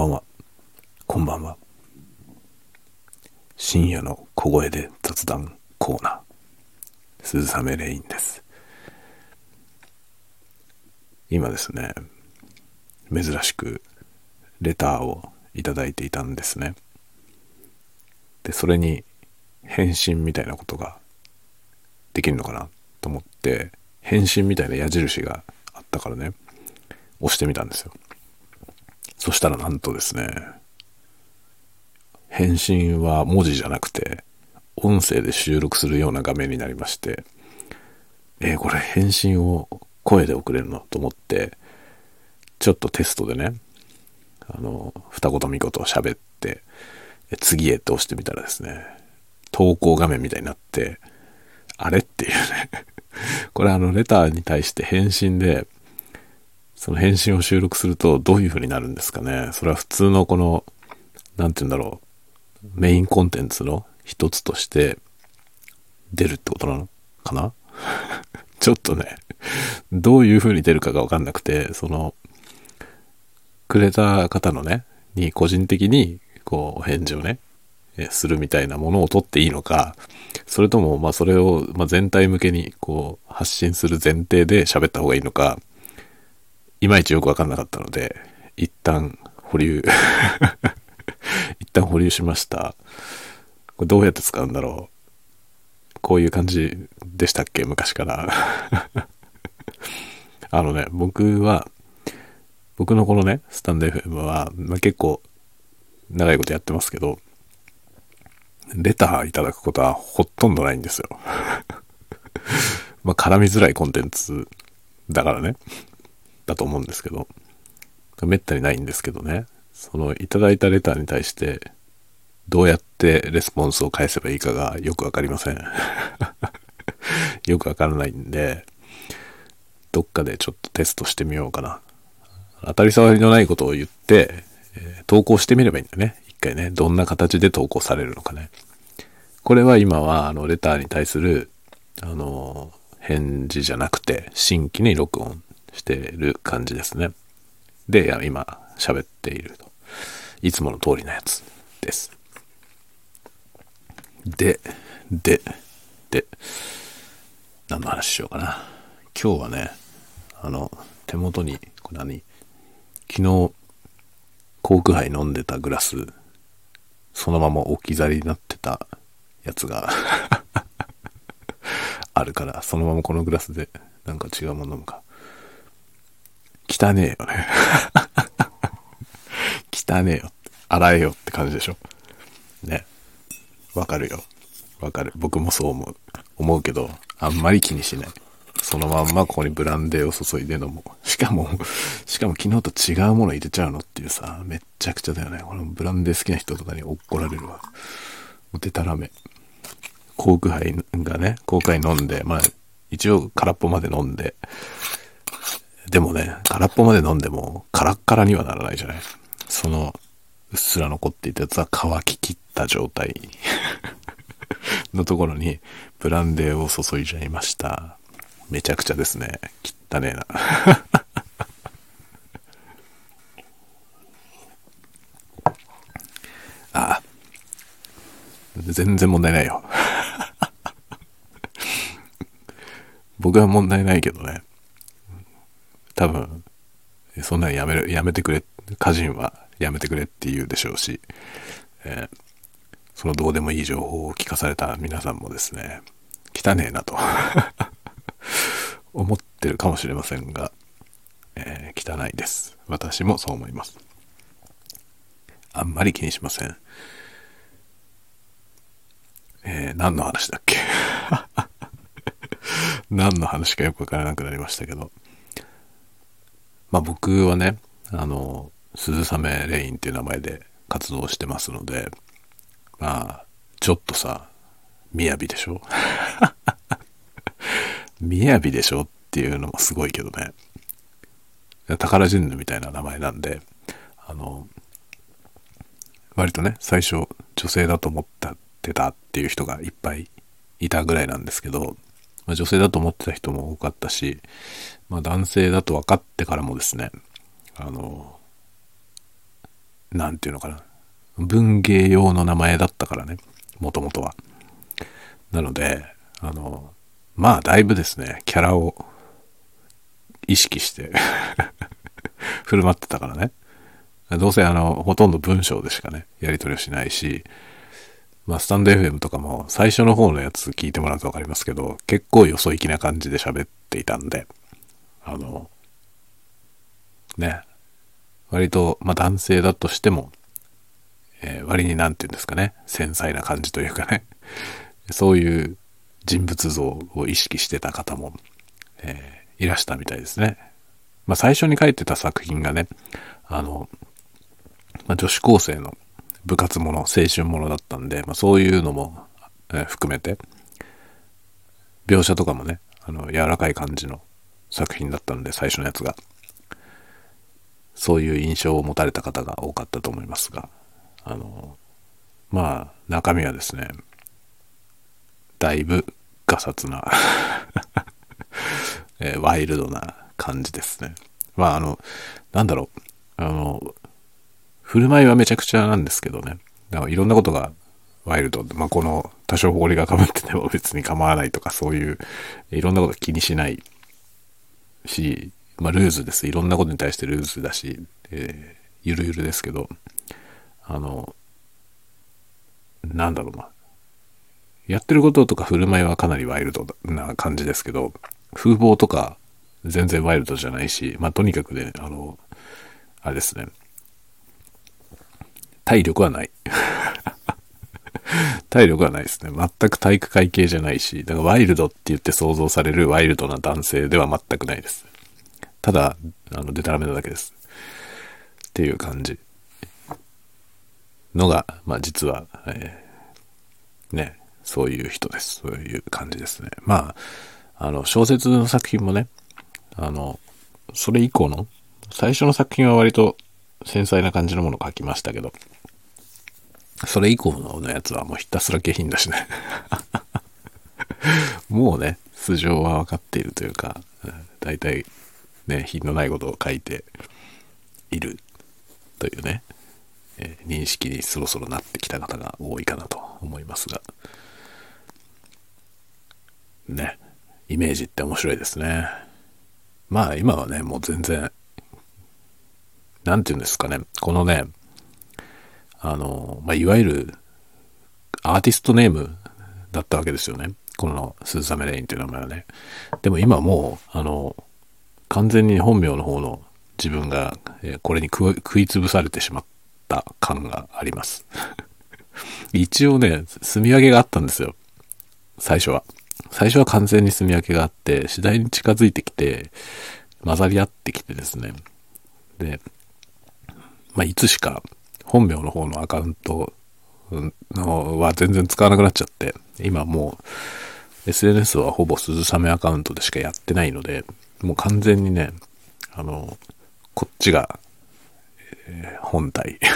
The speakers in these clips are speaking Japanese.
ばんは。こんばんは。深夜の小声で雑談コーナー。鈴雨レインです。今ですね、珍しくレターをいただいていたんですね。で、それに返信みたいなことができるのかなと思って、返信みたいな矢印があったからね、押してみたんですよ。そしたらなんとですね、返信は文字じゃなくて、音声で収録するような画面になりまして、えー、これ返信を声で送れるのと思って、ちょっとテストでね、あの、二言三言喋って、次へと押してみたらですね、投稿画面みたいになって、あれっていうね これあの、レターに対して返信で、その返信を収録するとどういう風になるんですかね。それは普通のこの、なんて言うんだろう、メインコンテンツの一つとして出るってことなのかな ちょっとね、どういう風に出るかがわかんなくて、その、くれた方のね、に個人的に、こう、返事をね、するみたいなものを取っていいのか、それとも、まあそれを、ま、全体向けに、こう、発信する前提で喋った方がいいのか、いまいちよくわかんなかったので、一旦保留 一旦保留しました。これどうやって使うんだろう。こういう感じでしたっけ？昔から あのね、僕は、僕のこのね、スタンド FM は、まあ、結構長いことやってますけど、レターいただくことはほとんどないんですよ まあ、絡みづらいコンテンツだからね。だと思うんですけど、めったにないんですけどね、そのいただいたレターに対して、どうやってレスポンスを返せばいいかがよくわかりません。よくわからないんで、どっかでちょっとテストしてみようかな。当たり障りのないことを言って、えー、投稿してみればいいんだね。一回ね。どんな形で投稿されるのかね。これは今は、あの、レターに対する、あの、返事じゃなくて、新規に録音してる感じですね。で、今喋っていると。いつもの通りのやつです。で、で、で、何の話しようかな。今日はね、あの、手元に、これ何？昨日、コーク杯飲んでたグラス、そのまま置き去りになってたやつが あるから、そのままこのグラスでなんか違うもの飲むか。汚ねえよね 汚ねえよ。洗えよって感じでしょ。ね。わかるよ。わかる。僕もそう思う。思うけど、あんまり気にしない。そのまんまここにブランデーを注いで飲む。しかも、しかも昨日と違うもの入れちゃうのっていうさ、めっちゃくちゃだよね。このブランデー好きな人とかに怒られるわ。もうデタラメ。コーク杯がね、コーク杯飲んで、まあ、一応空っぽまで飲んで、でもね、空っぽまで飲んでも、カラッカラにはならないじゃない？その、うっすら残っていたやつは乾ききった状態 のところに、ブランデーを注いじゃいました。めちゃくちゃですね。汚ねえな。ああ。全然問題ないよ。僕は問題ないけどね。多分、そんなんやめる、やめてくれ、歌人はやめてくれって言うでしょうし、えー、そのどうでもいい情報を聞かされた皆さんもですね、汚ねえなと 思ってるかもしれませんが、えー、汚いです。私もそう思います。あんまり気にしません。えー、何の話だっけ？何の話かよくわからなくなりましたけど、まあ僕はね、あの、鈴雨レインっていう名前で活動してますので、まあ、ちょっとさ、みやびでしょ？みやびでしょ？っていうのもすごいけどね。宝ジンヌみたいな名前なんで、あの、割とね、最初女性だと思ってたっていう人がいっぱいいたぐらいなんですけど、まあ、女性だと思ってた人も多かったし、まあ、男性だと分かってからもですね、あの、なんていうのかな。文芸用の名前だったからね。もともとは。なので、あの、まあだいぶですね、キャラを意識して 振る舞ってたからね。どうせあの、ほとんど文章でしかね、やり取りをしないし、まあ、スタンド FM とかも最初の方のやつ聞いてもらうと分かりますけど、結構よそ行きな感じで喋っていたんで、あの、ね、割と、まあ男性だとしても、えー、割に何て言うんですかね、繊細な感じというかね、そういう人物像を意識してた方も、えー、いらしたみたいですね。まあ最初に書いてた作品がね、あの、まあ、女子高生の部活もの、青春ものだったんで、まあ、そういうのも、え、含めて、描写とかもね、あの、柔らかい感じの作品だったんで、最初のやつが。そういう印象を持たれた方が多かったと思いますが、あの、まあ、中身はですね、だいぶガサツな えー、ワイルドな感じですね。まあ、あの、なんだろう、あの、振る舞いはめちゃくちゃなんですけどね。だからいろんなことがワイルド、まあ、この多少埃がかぶってても別に構わないとかそういういろんなこと気にしないし、まあ、ルーズです。いろんなことに対してルーズだし、えー、ゆるゆるですけど、あの、なんだろうな。やってることとか振る舞いはかなりワイルドな感じですけど、風貌とか全然ワイルドじゃないし、まあとにかくね、あの、あれですね。体力はない。体力はないですね。全く体育会系じゃないし、だからワイルドって言って想像されるワイルドな男性では全くないです。ただ、あの、デタラメなだけです。っていう感じ。のが、まあ実は、えー、ね、そういう人です。そういう感じですね。まあ、あの、小説の作品もね、あの、それ以降の、最初の作品は割と繊細な感じのものを書きましたけど、それ以降のやつはもうひたすら下品だしね。もうね、素性は分かっているというか、大体ね、品のないことを書いているというね、えー、認識にそろそろなってきた方が多いかなと思いますが、ね、イメージって面白いですね。まあ今はね、もう全然、なんて言うんですかね、このね、あの、まあ、いわゆるアーティストネームだったわけですよね。この鈴雨レインっていう名前はね。でも今もう、あの、完全に本名の方の自分が、えこれに食いつぶされてしまった感があります。一応ね、住み分けがあったんですよ。最初は。最初は完全に住み分けがあって、次第に近づいてきて、混ざり合ってきてですね。で、まあ、いつしか本名の方のアカウントのは全然使わなくなっちゃって、今もう SNS はほぼ鈴雨アカウントでしかやってないので、もう完全にね、あの、こっちが、えー、本体。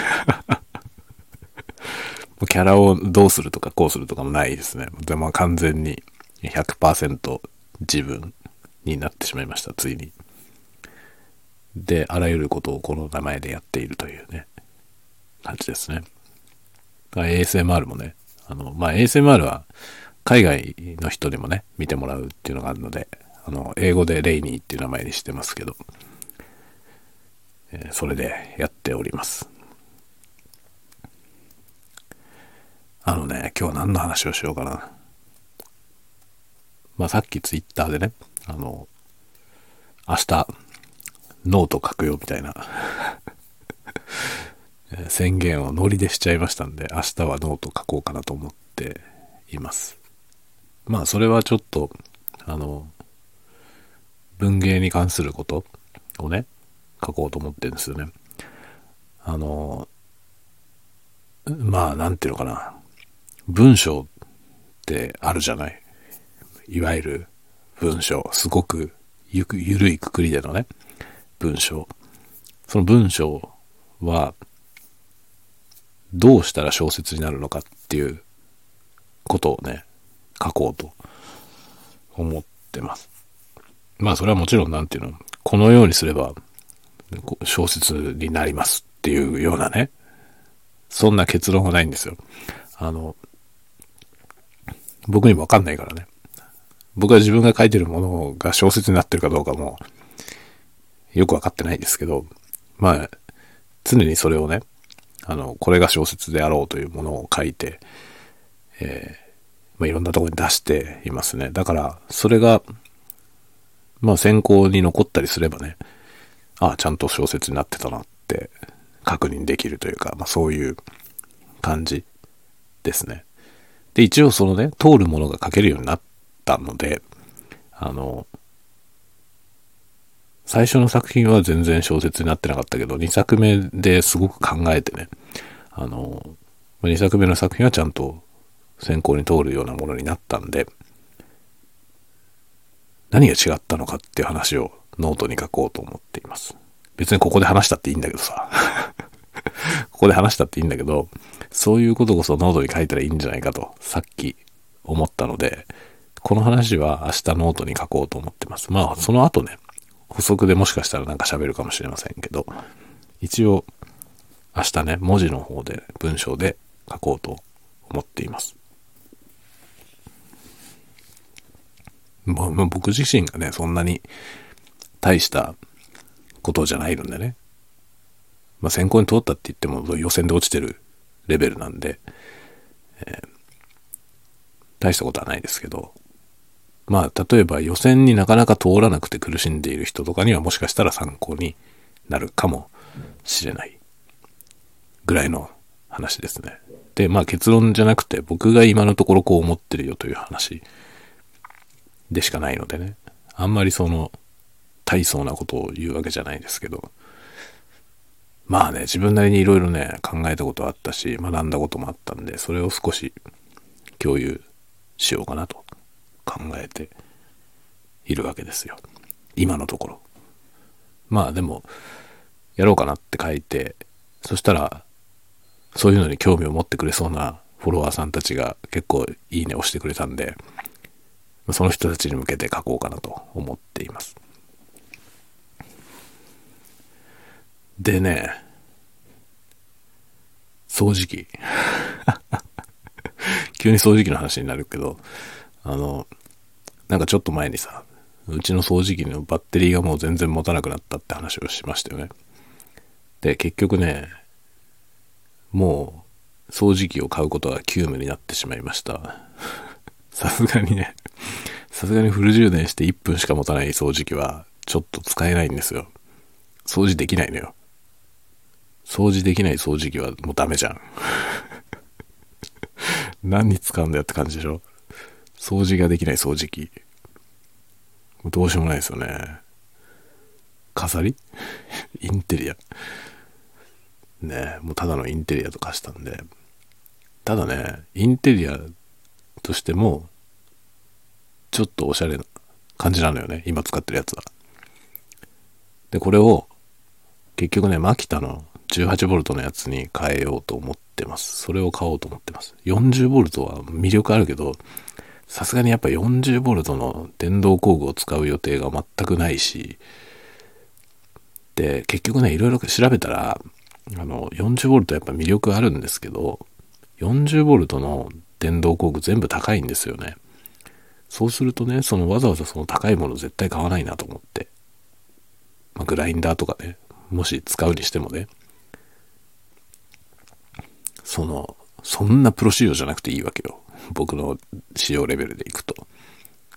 キャラをどうするとかこうするとかもないですね。でも完全に100%自分になってしまいました、ついに。で、あらゆることをこの名前でやっているというね。感じですね。ASMR もね、あの、まあ、ASMR は海外の人にもね、見てもらうっていうのがあるので、あの、英語でレイニーっていう名前にしてますけど、えー、それでやっております。あのね、今日何の話をしようかな。まあ、さっきツイッターでね、あの、明日、ノート書くよみたいな 宣言をノリでしちゃいましたんで、明日はノート書こうかなと思っています。まあ、それはちょっと、あの、文芸に関することをね、書こうと思ってるんですよね。あの、まあ、なんていうのかな。文章ってあるじゃない。いわゆる文章。すごくゆくゆるいくくりでのね、文章。その文章は、どうしたら小説になるのかっていうことをね、書こうと思ってます。まあそれはもちろんなんていうの、このようにすれば小説になりますっていうようなね、そんな結論はないんですよ。あの、僕にもわかんないからね。僕は自分が書いてるものが小説になってるかどうかも、よくわかってないんですけど、まあ、常にそれをね、あの、これが小説であろうというものを書いて、えー、まあ、いろんなところに出していますね。だから、それが、まあ、先行に残ったりすればね、ああ、ちゃんと小説になってたなって確認できるというか、まあ、そういう感じですね。で、一応そのね、通るものが書けるようになったので、あの、最初の作品は全然小説になってなかったけど、2作目ですごく考えてね、あの、2作目の作品はちゃんと先行に通るようなものになったんで、何が違ったのかっていう話をノートに書こうと思っています。別にここで話したっていいんだけどさ。ここで話したっていいんだけど、そういうことこそノートに書いたらいいんじゃないかと、さっき思ったので、この話は明日ノートに書こうと思ってます。まあ、その後ね、補足でもしかしたらなんか喋るかもしれませんけど、一応、明日ね、文字の方で、文章で書こうと思っています。僕自身がね、そんなに大したことじゃないのでね。まあ、選考に通ったって言っても予選で落ちてるレベルなんで、えー、大したことはないですけど、まあ、例えば予選になかなか通らなくて苦しんでいる人とかにはもしかしたら参考になるかもしれないぐらいの話ですね。で、まあ結論じゃなくて僕が今のところこう思ってるよという話でしかないのでね。あんまりその大層なことを言うわけじゃないですけど、まあね、自分なりにいろいろね、考えたことあったし、学んだこともあったんで、それを少し共有しようかなと考えているわけですよ。今のところ。まあでも、やろうかなって書いて、そしたら、そういうのに興味を持ってくれそうなフォロワーさんたちが結構いいね押してくれたんで、その人たちに向けて書こうかなと思っています。でね、掃除機。急に掃除機の話になるけど、あの、なんかちょっと前にさ、うちの掃除機のバッテリーがもう全然持たなくなったって話をしましたよね。で、結局ね、もう掃除機を買うことは急務になってしまいました。さすがにね、さすがにフル充電して1分しか持たない掃除機はちょっと使えないんですよ。掃除できないのよ。掃除できない掃除機はもうダメじゃん。何に使うんだよって感じでしょ掃除ができない掃除機。どうしようもないですよね。飾り？インテリア。ねもうただのインテリアとかしたんで。ただね、インテリアとしても、ちょっとおしゃれな感じなのよね。今使ってるやつは。で、これを、結局ね、マキタの 18V のやつに変えようと思ってます。それを買おうと思ってます。40V は魅力あるけど、さすがにやっぱ 40V の電動工具を使う予定が全くないし、で、結局ね、いろいろ調べたら、あの、40V やっぱ魅力あるんですけど、40V の電動工具全部高いんですよね。そうするとね、そのわざわざその高いもの絶対買わないなと思って。まあ、グラインダーとかね、もし使うにしてもね、その、そんなプロ仕様じゃなくていいわけよ。僕の使用レベルでいくと。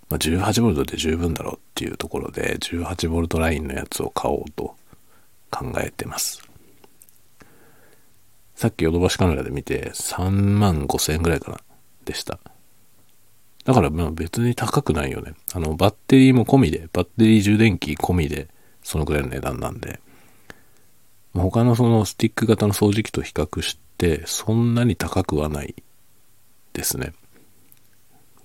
まあ、18V で十分だろうっていうところで、18V ラインのやつを買おうと考えてます。さっきヨドバシカメラで見て3万5千円ぐらいかなでした。だからまあ別に高くないよね。あのバッテリーも込みで、バッテリー充電器込みでそのぐらいの値段なんで、他のそのスティック型の掃除機と比較してそんなに高くはないですね。だか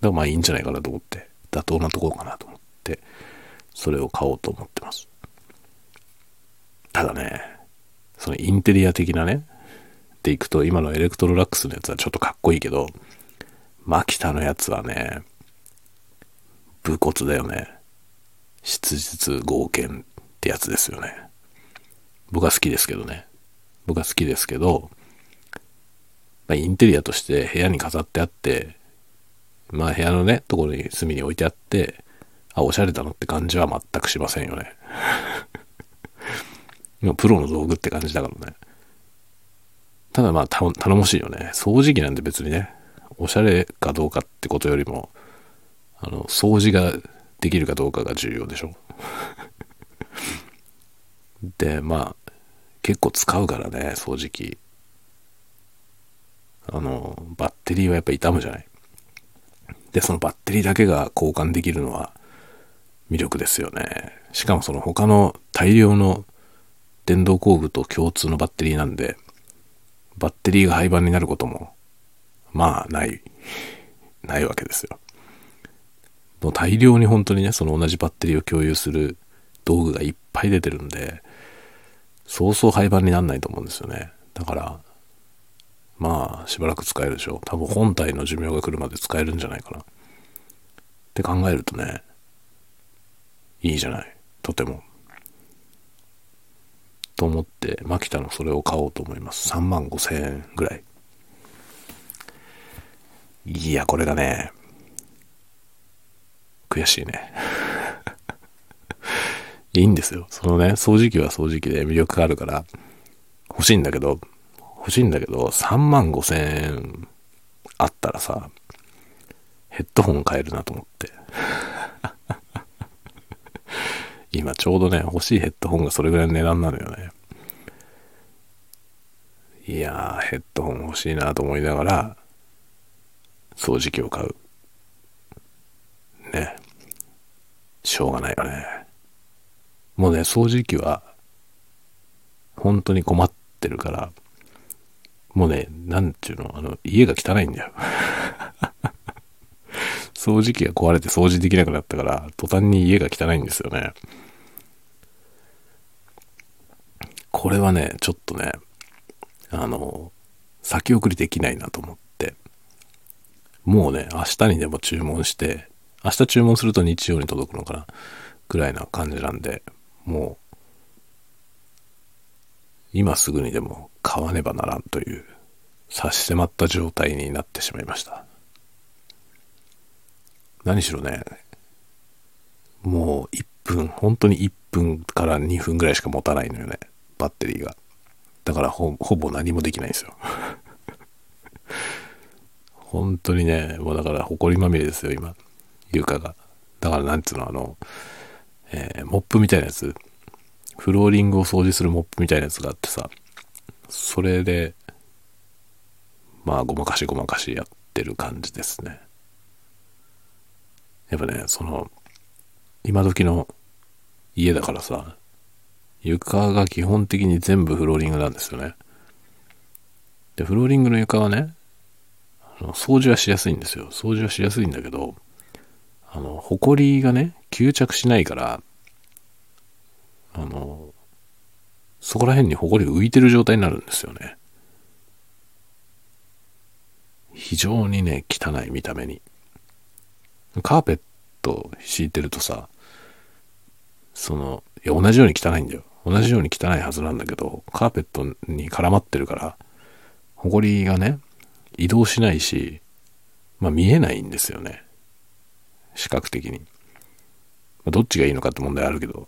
らまあいいんじゃないかなと思って、妥当なところかなと思って、それを買おうと思ってます。ただね、そのインテリア的なね、でいくと今のエレクトロラックスのやつはちょっとかっこいいけど、マキタのやつはね、武骨だよね。質実剛健ってやつですよね。僕は好きですけどね。僕は好きですけど、まあ、インテリアとして部屋に飾ってあって、まあ部屋のね、ところに隅に置いてあって、あ、おしゃれだなって感じは全くしませんよね。プロの道具って感じだからね。ただまあ頼もしいよね。掃除機なんて別にね、おしゃれかどうかってことよりも、あの、掃除ができるかどうかが重要でしょ。で、まあ、結構使うからね、掃除機。あの、バッテリーはやっぱ傷むじゃない。で、そのバッテリーだけが交換できるのは魅力ですよね。しかもその他の大量の電動工具と共通のバッテリーなんで、バッテリーが廃盤になることも、まあ、ない、ないわけですよ。もう大量に本当にね、その同じバッテリーを共有する道具がいっぱい出てるんで、そうそう廃盤になんないと思うんですよね。だから、まあ、しばらく使えるでしょう。多分本体の寿命が来るまで使えるんじゃないかな。って考えるとね、いいじゃない。とても。と思って、マキタのそれを買おうと思います。3万5千円ぐらい。いや、これがね、悔しいね。いいんですよ。そのね、掃除機は掃除機で魅力があるから、欲しいんだけど、欲しいんだけど、3万5千円あったらさ、ヘッドホン買えるなと思って。今ちょうどね、欲しいヘッドホンがそれぐらいの値段なのよね。いやー、ヘッドホン欲しいなと思いながら、掃除機を買う。ね。しょうがないよね。もうね、掃除機は、本当に困ってるから、もうね、なんていうの、あの、家が汚いんだよ。掃除機が壊れて掃除できなくなったから、途端に家が汚いんですよね。これはね、ちょっとね、あの、先送りできないなと思って、もうね、明日にでも注文して、明日注文すると日曜に届くのかな、ぐらいな感じなんで、もう、今すぐにでも買わねばならんという差し迫った状態になってしまいました。何しろね、もう1分、本当に1分から2分ぐらいしか持たないのよね。バッテリーが。だからほぼ何もできないんですよ。本当にね、もうだから埃まみれですよ、今。床が。だからなんつうの、あの、えー、モップみたいなやつ。フローリングを掃除するモップみたいなやつがあってさ、それで、まあ、ごまかしごまかしやってる感じですね。やっぱね、その、今時の家だからさ、床が基本的に全部フローリングなんですよね。で、フローリングの床はね、あの掃除はしやすいんですよ。掃除はしやすいんだけど、あの、ホコリがね、吸着しないから、あの、そこら辺にホコリが浮いてる状態になるんですよね。非常にね、汚い見た目に。カーペット敷いてるとさ、その、いや、同じように汚いんだよ。同じように汚いはずなんだけど、カーペットに絡まってるから、ホコリがね、移動しないし、まあ見えないんですよね。視覚的に。まあ、どっちがいいのかって問題あるけど、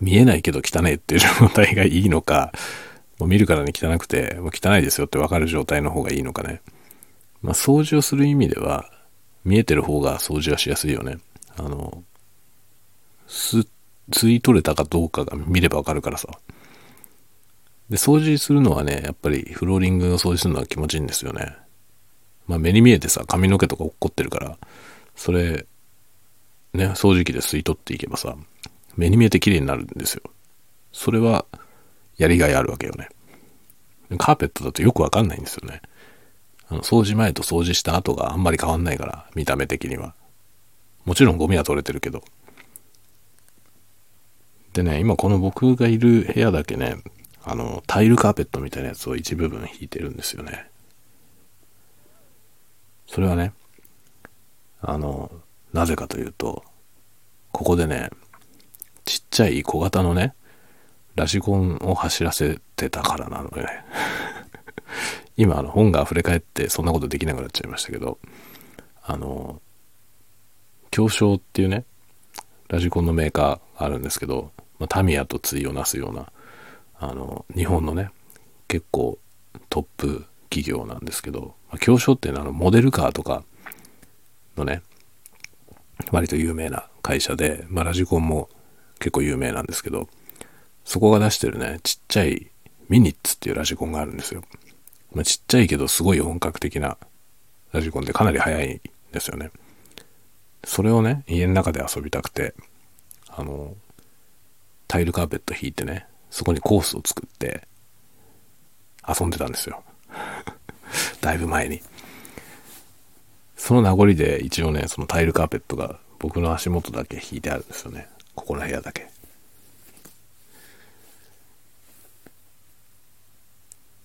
見えないけど汚いっていう状態がいいのか、もう見るからに汚くて、もう汚いですよってわかる状態の方がいいのかね。まあ掃除をする意味では、見えてる方が掃除はしやすいよね。あの、吸吸い取れたかどうかが見ればわかるからさ。で、掃除するのはね、やっぱりフローリングを掃除するのは気持ちいいんですよね。まあ目に見えてさ、髪の毛とか落っこってるから、それ、ね、掃除機で吸い取っていけばさ、目に見えて綺麗になるんですよ。それは、やりがいあるわけよね。カーペットだとよくわかんないんですよね。あの掃除前と掃除した後があんまり変わんないから、見た目的には。もちろんゴミは取れてるけど。でね、今この僕がいる部屋だけね、あの、タイルカーペットみたいなやつを一部分引いてるんですよね。それはね、あの、なぜかというと、ここでね、ちっちゃい小型のね、ラジコンを走らせてたからなのよね。今あの本が溢れ返ってそんなことできなくなっちゃいましたけど、あの、京商っていうね、ラジコンのメーカーがあるんですけど、まあ、タミヤと対をなすような、あの、日本のね、結構トップ企業なんですけど、まあ、京商っていうのはあのモデルカーとかのね、割と有名な会社で、まあ、ラジコンも結構有名なんですけど、そこが出してるね、ちっちゃいミニッツっていうラジコンがあるんですよ。まあ、ちっちゃいけどすごい本格的なラジコンでかなり速いんですよね。それをね、家の中で遊びたくて、あの、タイルカーペット引いてね、そこにコースを作って遊んでたんですよ。だいぶ前に。その名残で一応ね、そのタイルカーペットが僕の足元だけ引いてあるんですよね。ここの部屋だけ。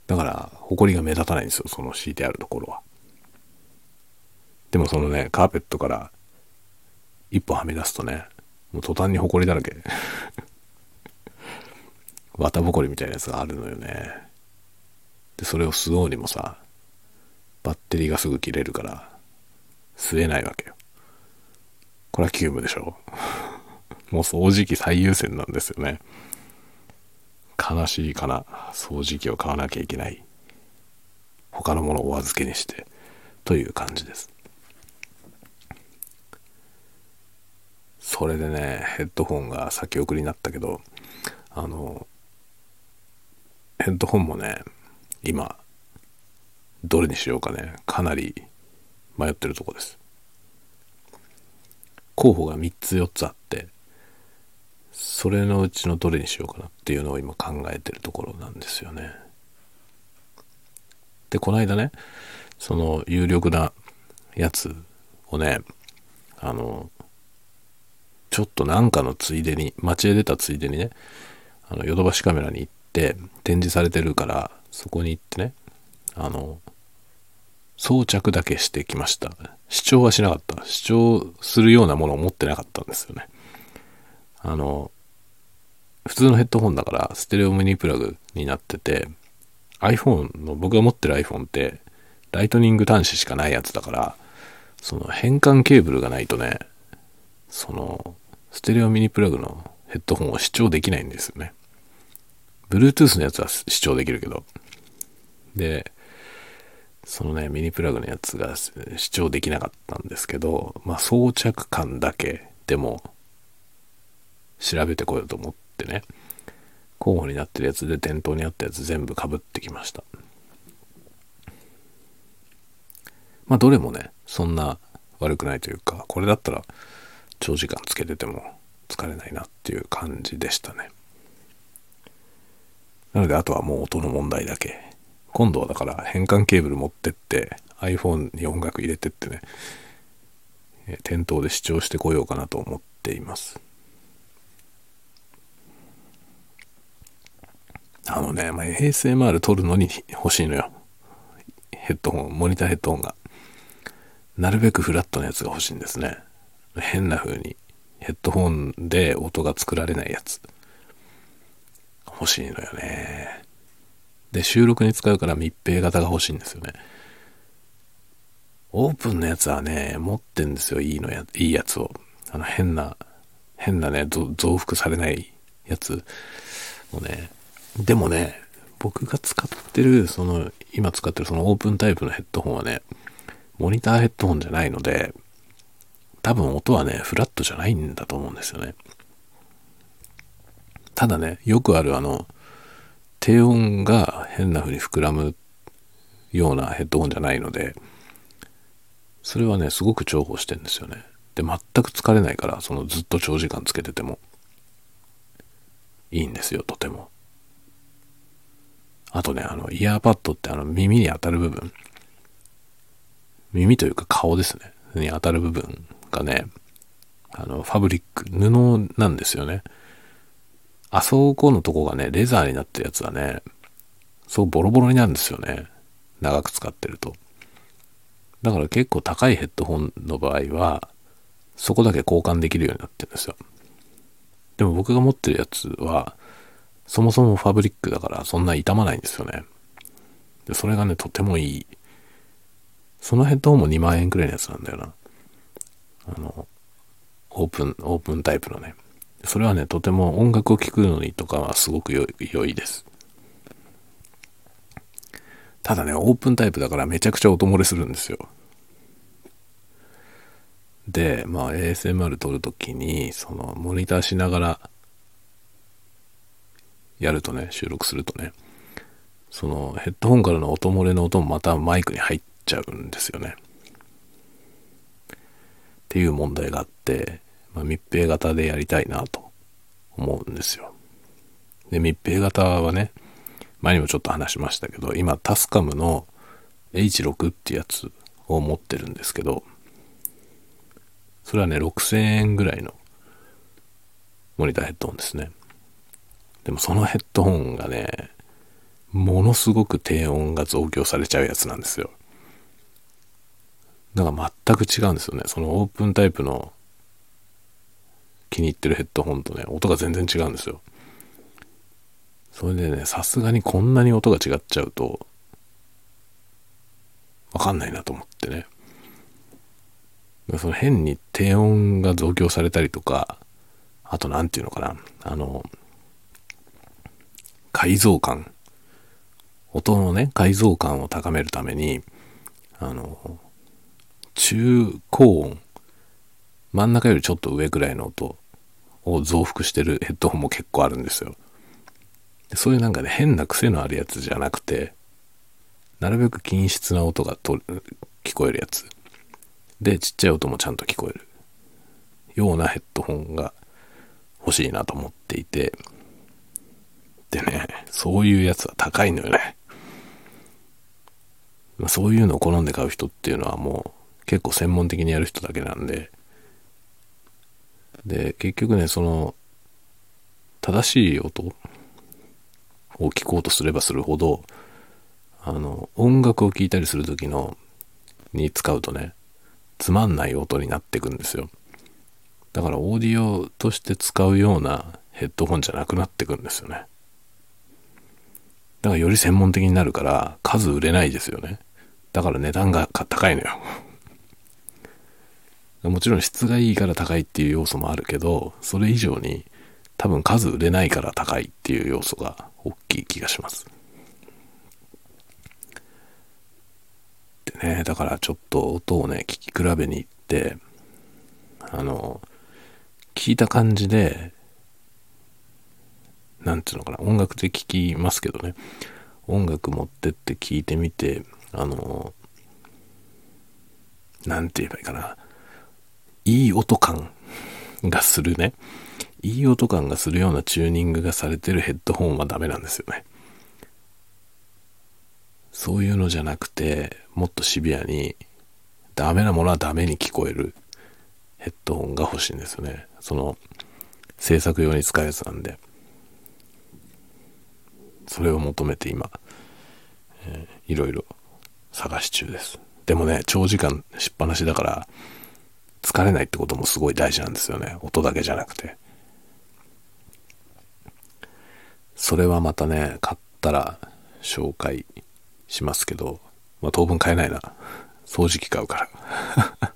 だから、埃が目立たないんですよ、その敷いてあるところは。でもそのね、カーペットから一歩はみ出すとね、もう途端に埃だらけ。綿ぼこりみたいなやつがあるのよね。で、それを吸おうにもさ、バッテリーがすぐ切れるから、吸えないわけよ。これはキューブでしょ もう掃除機最優先なんですよね。悲しいかな。掃除機を買わなきゃいけない。他のものをお預けにして、という感じです。それでね、ヘッドホンが先送りになったけど、あの、ヘッドホンもね、今、どれにしようかね、かなり迷ってるとこです。候補が3つ4つあって、それのうちのどれにしようかなっていうのを今考えてるところなんですよね。で、この間ね、その有力なやつをね、あの、ちょっとなんかのついでに、街へ出たついでにね、あの、ヨドバシカメラに行って展示されてるから、そこに行ってね、あの、装着だけしてきました。視聴はしなかった。視聴するようなものを持ってなかったんですよね。あの、普通のヘッドホンだからステレオミニプラグになってて、iPhone の僕が持ってる iPhone ってライトニング端子しかないやつだから、その変換ケーブルがないとね、そのステレオミニプラグのヘッドホンを視聴できないんですよね。Bluetooth のやつは視聴できるけど。で、そのね、ミニプラグのやつが視聴できなかったんですけど、まあ装着感だけでも調べてこようと思ってね、候補になってるやつで店頭にあったやつ全部かぶってきました。まあどれもね、そんな悪くないというか、これだったら長時間つけてても疲れないなっていう感じでしたね。なのであとはもう音の問題だけ今度はだから変換ケーブル持ってって iPhone に音楽入れてってね、店頭で視聴してこようかなと思っています。あのね、まあ、ASMR 撮るのに欲しいのよ。ヘッドホン、モニターヘッドホンが。なるべくフラットなやつが欲しいんですね。変な風にヘッドホンで音が作られないやつ。欲しいのよね。で、収録に使うから密閉型が欲しいんですよね。オープンのやつはね、持ってんですよ、いいのや、いいやつを。あの変な、変なね、増幅されないやつをね。でもね、僕が使ってる、その、今使ってるそのオープンタイプのヘッドホンはね、モニターヘッドホンじゃないので、多分音はね、フラットじゃないんだと思うんですよね。ただね、よくあるあの、低音が変な風に膨らむようなヘッドホンじゃないので、それはね、すごく重宝してんですよね。で、全く疲れないから、そのずっと長時間つけてても、いいんですよ、とても。あとね、あの、イヤーパッドってあの、耳に当たる部分、耳というか顔ですね、に当たる部分がね、あの、ファブリック、布なんですよね。あそこのとこがね、レザーになってるやつはね、そうボロボロになるんですよね。長く使ってると。だから結構高いヘッドホンの場合は、そこだけ交換できるようになってるんですよ。でも僕が持ってるやつは、そもそもファブリックだからそんな傷まないんですよね。で、それがね、とてもいい。そのヘッドホンも2万円くらいのやつなんだよな。あの、オープン、オープンタイプのね。それはね、とても音楽を聴くのにとかはすごく良いです。ただね、オープンタイプだからめちゃくちゃ音漏れするんですよ。で、まあ ASMR 撮るときに、そのモニターしながらやるとね、収録するとね、そのヘッドホンからの音漏れの音もまたマイクに入っちゃうんですよね。っていう問題があって、まあ、密閉型でやりたいなと思うんですよ。で、密閉型はね、前にもちょっと話しましたけど、今タスカムの H6 ってやつを持ってるんですけど、それはね、6000円ぐらいのモニターヘッドホンですね。でもそのヘッドホンがね、ものすごく低音が増強されちゃうやつなんですよ。だから全く違うんですよね。そのオープンタイプの気に入ってるヘッドホンとね、音が全然違うんですよ。それでね、さすがにこんなに音が違っちゃうと、わかんないなと思ってね。その変に低音が増強されたりとか、あと何て言うのかな、あの、改造感。音のね、改造感を高めるために、あの、中高音、真ん中よりちょっと上くらいの音を増幅してるヘッドホンも結構あるんですよ。そういうなんかね、変な癖のあるやつじゃなくて、なるべく均質な音がと聞こえるやつ。で、ちっちゃい音もちゃんと聞こえるようなヘッドホンが欲しいなと思っていて、でね、そういうやつは高いのよね。まあ、そういうのを好んで買う人っていうのはもう結構専門的にやる人だけなんで、で、結局ね、その、正しい音を聞こうとすればするほど、あの、音楽を聴いたりする時の、に使うとね、つまんない音になってくんですよ。だからオーディオとして使うようなヘッドホンじゃなくなってくんですよね。だからより専門的になるから数売れないですよね。だから値段が高いのよ。もちろん質がいいから高いっていう要素もあるけど、それ以上に多分数売れないから高いっていう要素が大きい気がします。でね、だからちょっと音をね、聞き比べに行って、あの、聞いた感じで、なんていうのかな、音楽で聴きますけどね、音楽持ってって聞いてみて、あの、なんて言えばいいかな、いい音感がするね、いい音感がするようなチューニングがされてるヘッドホンはダメなんですよね。そういうのじゃなくて、もっとシビアに、ダメなものはダメに聞こえるヘッドホンが欲しいんですよね。その、制作用に使うやつなんで。それを求めて今、えー、いろいろ探し中です。でもね、長時間しっぱなしだから、疲れないってこともすごい大事なんですよね。音だけじゃなくて。それはまたね、買ったら紹介しますけど、まあ当分買えないな。掃除機買うから。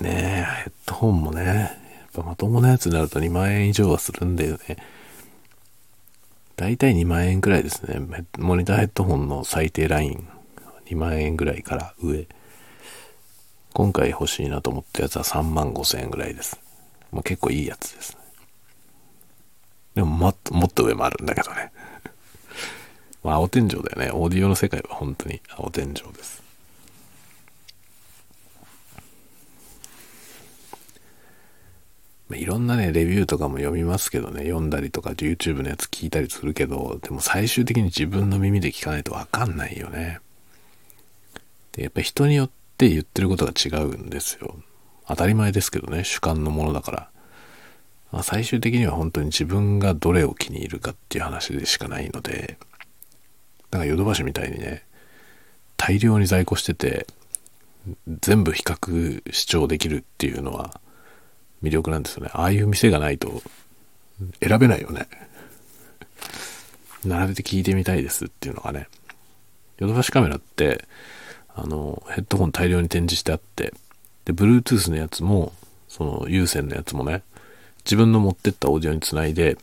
ねえ、ヘッドホンもね、ぱまともなやつになると2万円以上はするんだよね。だいたい2万円くらいですね。モニターヘッドホンの最低ライン。2万円ぐらいから上。今回欲しいなと思ったやつは3万5千円ぐらいです。まあ、結構いいやつですね。でももっと、もっと上もあるんだけどね。まあ、青天井だよね。オーディオの世界は本当に青天井です。まあ、いろんなね、レビューとかも読みますけどね、読んだりとか YouTube のやつ聞いたりするけど、でも最終的に自分の耳で聞かないとわかんないよね。で、やっぱ人によって言ってることが違うんですよ。当たり前ですけどね、主観のものだから。まあ、最終的には本当に自分がどれを気に入るかっていう話でしかないので、だかヨドバシみたいにね、大量に在庫してて、全部比較視聴できるっていうのは魅力なんですよね。ああいう店がないと選べないよね。並べて聞いてみたいですっていうのがね、ヨドバシカメラって、あの、ヘッドホン大量に展示してあって、で、Bluetooth のやつも、その有線のやつもね、自分の持ってったオーディオにつないで、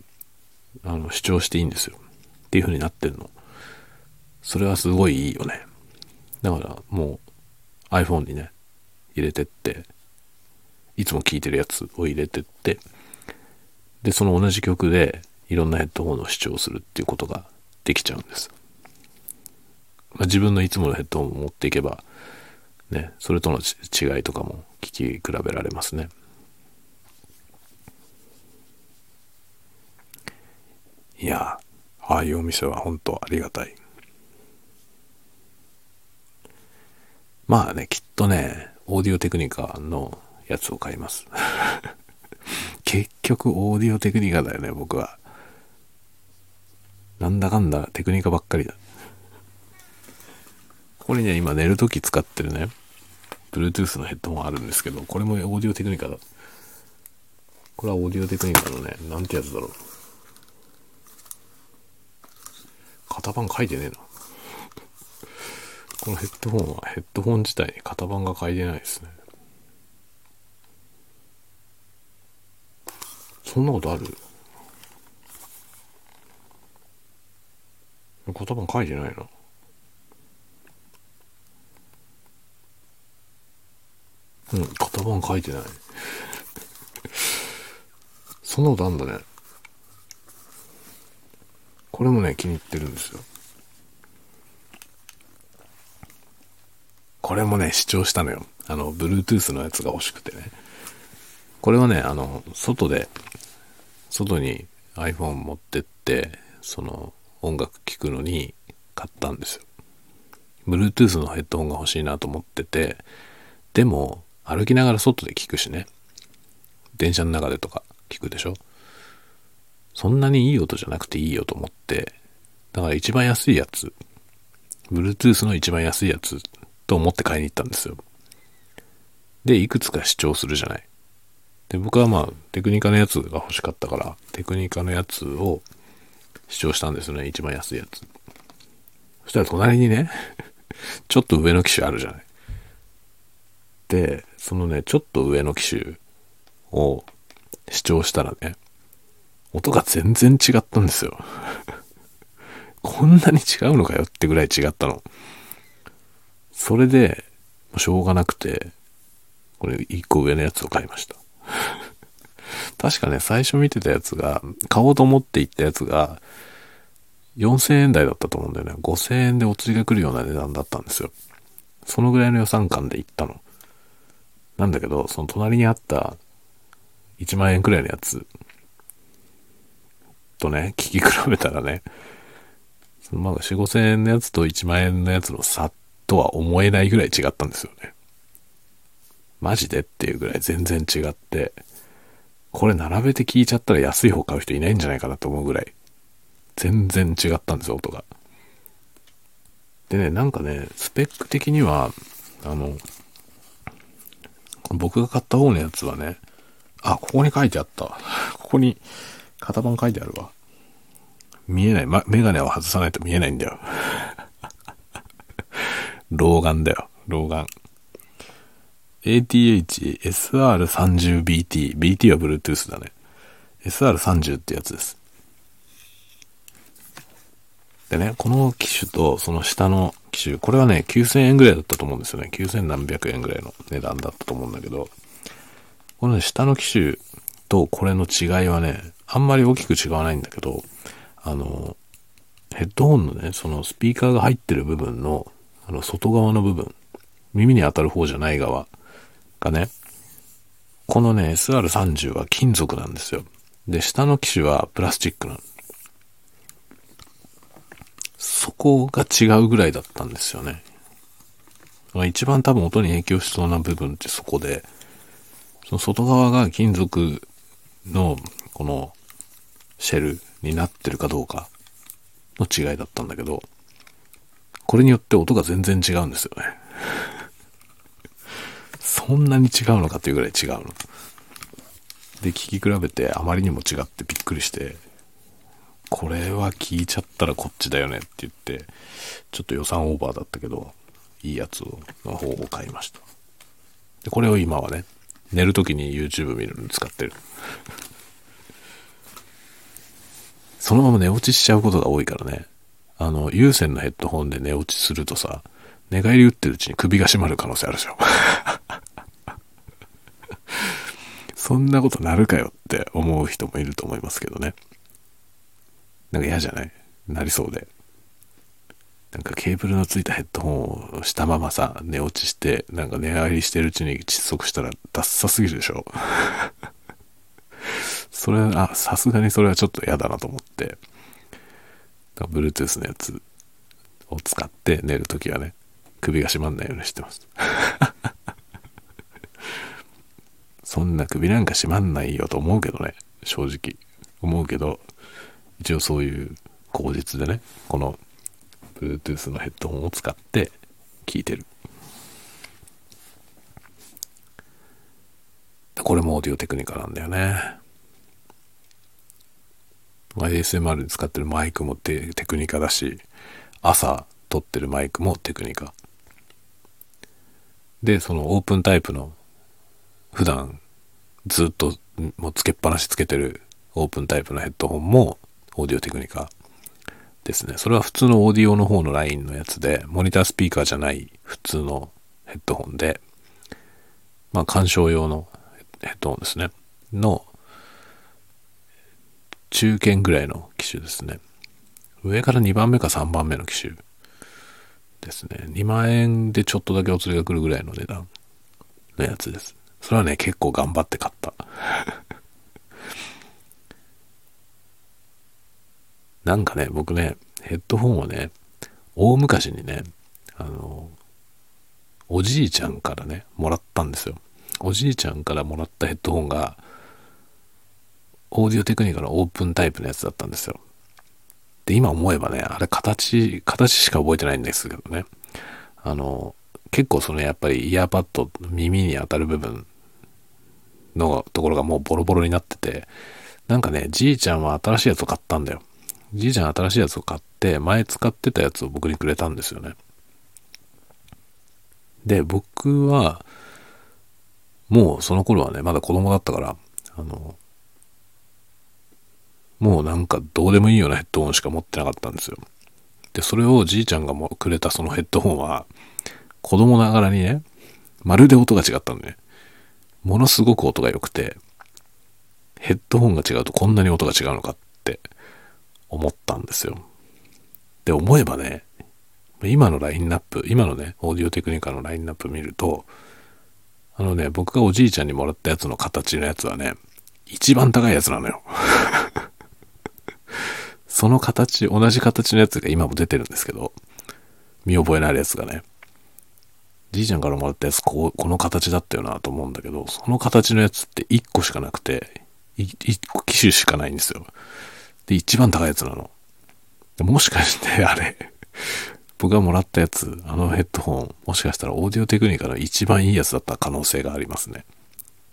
あの、視聴していいんですよ。っていう風になってるの。それはすごいいいよね。だからもう iPhone にね、入れてって、いつも聴いてるやつを入れてって、で、その同じ曲でいろんなヘッドホンを視聴するっていうことができちゃうんです。まあ、自分のいつものヘッドホンを持っていけば、ね、それとの違いとかも聞き比べられますね。いや、ああいうお店は本当ありがたい。まあね、きっとね、オーディオテクニカのやつを買います。結局オーディオテクニカだよね、僕は。なんだかんだテクニカばっかりだ。これね、今寝るとき使ってるね、Bluetooth のヘッドホンあるんですけど、これもオーディオテクニカだ。これはオーディオテクニカのね、なんてやつだろう。型番書いてねえな。このヘッドホンはヘッドホン自体型番が書いてないですね。そんなことある？型番書いてないな。うん、型番書いてない。そんなことあんだね。これもね、気に入ってるんですよ。これもね、視聴したのよ。あの、Bluetooth のやつが欲しくてね。これはね、あの、外で、外に iPhone 持ってって、その、音楽聴くのに買ったんですよ。Bluetooth のヘッドホンが欲しいなと思ってて、でも、歩きながら外で聞くしね。電車の中でとか聞くでしょそんなにいい音じゃなくていいよと思って、だから一番安いやつ、Bluetooth の一番安いやつと思って買いに行ったんですよ。で、いくつか視聴するじゃない。で、僕はまあ、テクニカのやつが欲しかったから、テクニカのやつを視聴したんですよね。一番安いやつ。そしたら隣にねちょっと上の機種あるじゃない。で、そのね、ちょっと上の機種を視聴したらね、音が全然違ったんですよ。こんなに違うのかよってぐらい違ったの。それで、しょうがなくて、これ一個上のやつを買いました。確かね、最初見てたやつが、買おうと思って行ったやつが、4000円台だったと思うんだよね。5000円でお釣りが来るような値段だったんですよ。そのぐらいの予算感で行ったの。なんだけど、その隣にあった1万円くらいのやつとね、聞き比べたらね、そのまあ4、5千円のやつと1万円のやつの差とは思えないぐらい違ったんですよね。マジで？っていうぐらい全然違って、これ並べて聞いちゃったら安い方買う人いないんじゃないかなと思うぐらい、全然違ったんですよ、音が。でね、なんかね、スペック的には、あの、僕が買った方のやつはね、あ、ここに書いてあった。ここに型番書いてあるわ。見えない。ま、メガネを外さないと見えないんだよ。老眼だよ。老眼。ATH SR30BT。BT は Bluetooth だね。SR30 ってやつです。でね、この機種とその下の機種、これはね、9000円ぐらいだったと思うんですよね。9000何百円ぐらいの値段だったと思うんだけど、この、ね、下の機種とこれの違いはね、あんまり大きく違わないんだけど、あの、ヘッドホンのね、そのスピーカーが入ってる部分の、あの、外側の部分、耳に当たる方じゃない側がね、このね、SR30 は金属なんですよ。で、下の機種はプラスチックなの。そこが違うぐらいだったんですよね。一番多分音に影響しそうな部分ってそこで、その外側が金属のこのシェルになってるかどうかの違いだったんだけど、これによって音が全然違うんですよね。そんなに違うのかっていうぐらい違うの。で、聞き比べてあまりにも違ってびっくりして、これは聞いちゃったらこっちだよねって言って、ちょっと予算オーバーだったけど、いいやつの方を買いました。で、これを今はね、寝るときに YouTube 見るのに使ってる。そのまま寝落ちしちゃうことが多いからね。あの、有線のヘッドホンで寝落ちするとさ、寝返り打ってるうちに首が締まる可能性あるでしょ。そんなことなるかよって思う人もいると思いますけどね。なんか嫌じゃない？なりそうで。なんかケーブルのついたヘッドホンをしたままさ、寝落ちして、なんか寝返りしてるうちに窒息したらダッサすぎるでしょ それは、あ、さすがにそれはちょっと嫌だなと思って、Bluetooth のやつを使って寝るときはね、首が締まんないようにしてます。そんな首なんか締まんないよと思うけどね、正直。思うけど、一応そういう口実でね、この Bluetooth のヘッドホンを使って聞いてる。これもオーディオテクニカなんだよね。ASMR で使ってるマイクもテクニカだし、朝撮ってるマイクもテクニカ。で、そのオープンタイプの普段ずっともうつけっぱなしつけてるオープンタイプのヘッドホンもオーディオテクニカですね。それは普通のオーディオの方のラインのやつで、モニタースピーカーじゃない普通のヘッドホンで、まあ鑑賞用のヘッドホンですね。の中堅ぐらいの機種ですね。上から2番目か3番目の機種ですね。2万円でちょっとだけお釣りが来るぐらいの値段のやつです。それはね、結構頑張って買った。なんかね、僕ね、ヘッドホンをね、大昔にね、あの、おじいちゃんからね、もらったんですよ。おじいちゃんからもらったヘッドホンが、オーディオテクニカのオープンタイプのやつだったんですよ。で、今思えばね、あれ形、形しか覚えてないんですけどね。あの、結構そのやっぱりイヤーパッド、耳に当たる部分のところがもうボロボロになってて、なんかね、じいちゃんは新しいやつを買ったんだよ。じいちゃん新しいやつを買って、前使ってたやつを僕にくれたんですよね。で、僕は、もうその頃はね、まだ子供だったから、あの、もうなんかどうでもいいようなヘッドホンしか持ってなかったんですよ。で、それをじいちゃんがもくれたそのヘッドホンは、子供ながらにね、まるで音が違ったんでね。ものすごく音が良くて、ヘッドホンが違うとこんなに音が違うのかって思ったんですよ。で、思えばね、今のラインナップ、今のね、オーディオテクニカのラインナップ見ると、あのね、僕がおじいちゃんにもらったやつの形のやつはね、一番高いやつなのよ。その形、同じ形のやつが今も出てるんですけど、見覚えのあるやつがね、じいちゃんからもらったやつ、こう、この形だったよなと思うんだけど、その形のやつって1個しかなくて、1個機種しかないんですよ。で、一番高いやつなの。もしかして あれ僕がもらったやつ、あのヘッドホン、もしかしたらオーディオテクニカの一番いいやつだった可能性がありますね。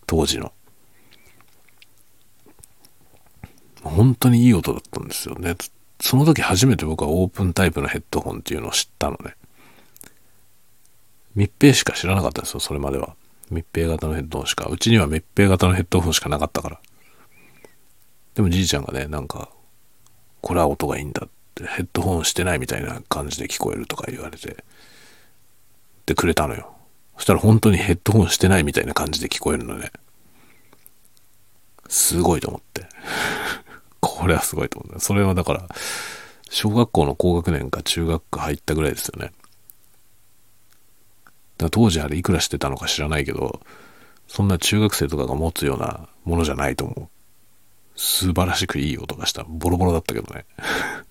当時の。本当にいい音だったんですよね。その時初めて僕はオープンタイプのヘッドホンっていうのを知ったのね。密閉しか知らなかったんですよ、それまでは。密閉型のヘッドホンしか。うちには密閉型のヘッドホンしかなかったから。でもじいちゃんがね、なんか、これは音がいいんだって、ヘッドホンしてないみたいな感じで聞こえるとか言われて、でくれたのよ。そしたら本当にヘッドホンしてないみたいな感じで聞こえるのね。すごいと思って。これはすごいと思う。それはだから、小学校の高学年か中学科入ったぐらいですよね。だ当時あれいくらしてたのか知らないけど、そんな中学生とかが持つようなものじゃないと思う。素晴らしくいい音がした。ボロボロだったけどね。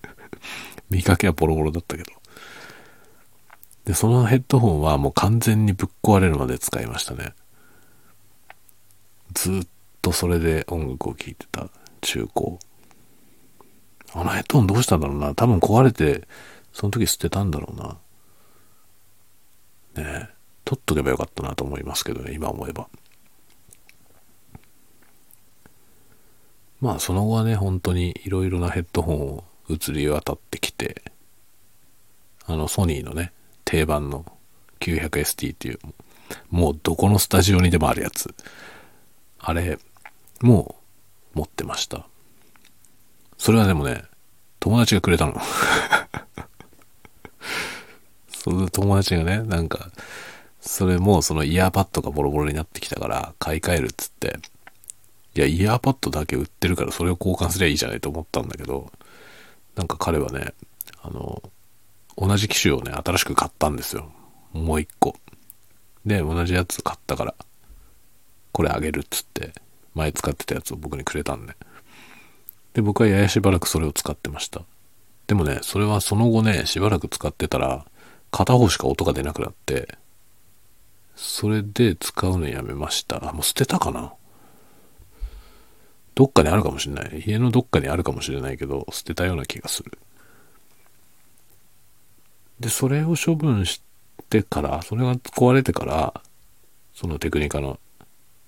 見かけはボロボロだったけど。で、そのヘッドホンはもう完全にぶっ壊れるまで使いましたね。ずっとそれで音楽を聴いてた中高。あのヘッドホンどうしたんだろうな。多分壊れて、その時捨てたんだろうな。ね取っとけばよかったなと思いますけどね、今思えば。まあその後はね、本当にいろいろなヘッドホンを移り渡ってきて、あのソニーのね、定番の 900ST っていう、もうどこのスタジオにでもあるやつ。あれ、もう持ってました。それはでもね、友達がくれたの。その友達がね、なんか、それもそのイヤーパッドがボロボロになってきたから買い替えるっつって、いや、イヤーパッドだけ売ってるからそれを交換すりゃいいじゃないと思ったんだけど、なんか彼はね、あの、同じ機種をね、新しく買ったんですよ。もう一個。で、同じやつ買ったから、これあげるっつって、前使ってたやつを僕にくれたんで。で、僕はややしばらくそれを使ってました。でもね、それはその後ね、しばらく使ってたら、片方しか音が出なくなって、それで使うのやめました。あ、もう捨てたかな？どっかにあるかもしれない。家のどっかにあるかもしれないけど、捨てたような気がする。で、それを処分してから、それが壊れてから、そのテクニカの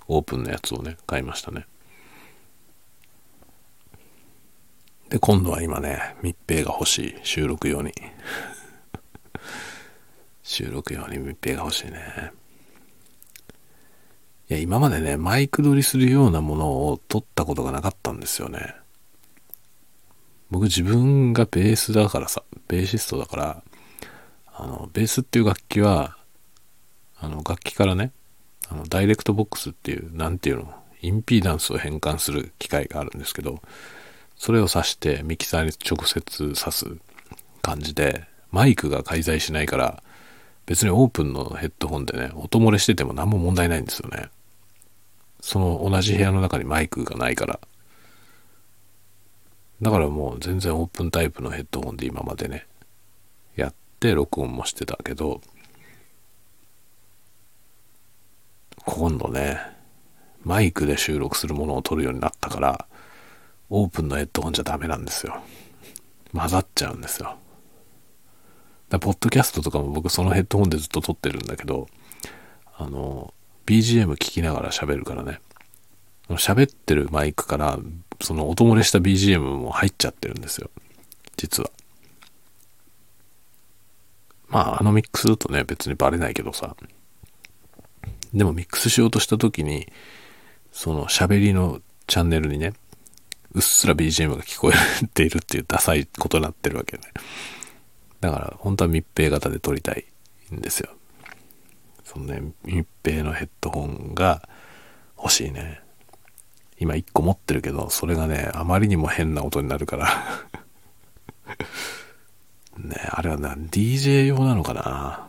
オープンのやつをね、買いましたね。で、今度は今ね、密閉が欲しい。収録用に。収録用に密閉が欲しいね。いや、今までね、マイク撮りするようなものを撮ったことがなかったんですよね。僕自分がベースだからさ、ベーシストだから、あの、ベースっていう楽器は、あの、楽器からね、あの、ダイレクトボックスっていう、なんていうの、インピーダンスを変換する機械があるんですけど、それを挿してミキサーに直接挿す感じで、マイクが介在しないから、別にオープンのヘッドホンでね、音漏れしてても何も問題ないんですよね。その同じ部屋の中にマイクがないから。だからもう全然オープンタイプのヘッドホンで今までね、やって録音もしてたけど、今度ね、マイクで収録するものを撮るようになったから、オープンのヘッドホンじゃダメなんですよ。混ざっちゃうんですよ。だポッドキャストとかも僕そのヘッドホンでずっと撮ってるんだけど、あの、BGM 聞きながら喋るからね。喋ってるマイクから、その音漏れした BGM も入っちゃってるんですよ。実は。まあ、あのミックスだとね、別にバレないけどさ。でもミックスしようとした時に、その喋りのチャンネルにね、うっすら BGM が聞こえているっていうダサいことになってるわけね。だから本当は密閉型で撮りたいんですよ。そのね、密閉のヘッドホンが欲しいね。今1個持ってるけど、それがね、あまりにも変な音になるから ね、あれはな、DJ 用なのかな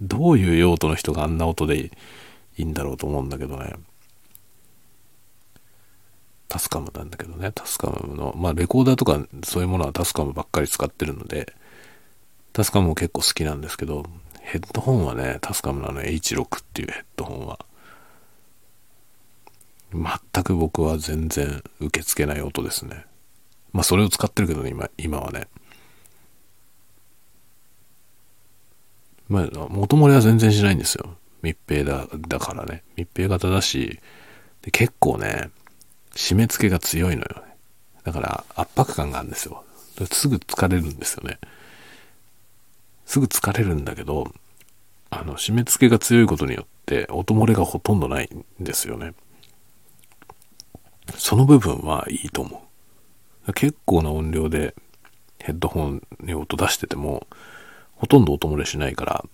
どういう用途の人があんな音でいいんだろうと思うんだけどね。タスカムなんだけどね、タスカムの、まあレコーダーとかそういうものはタスカムばっかり使ってるので、タスカムも結構好きなんですけど、ヘッドホンはね、タスカムのの H6 っていうヘッドホンは、全く僕は全然受け付けない音ですね。まあそれを使ってるけどね、今、今はね。まあ、元漏れは全然しないんですよ。密閉だ、だからね。密閉型だし、で結構ね、締め付けが強いのよね。だから圧迫感があるんですよ。すぐ疲れるんですよね。すぐ疲れるんだけど、あの、締め付けが強いことによって音漏れがほとんどないんですよね。その部分はいいと思う。結構な音量でヘッドホンに音出してても、ほとんど音漏れしないから、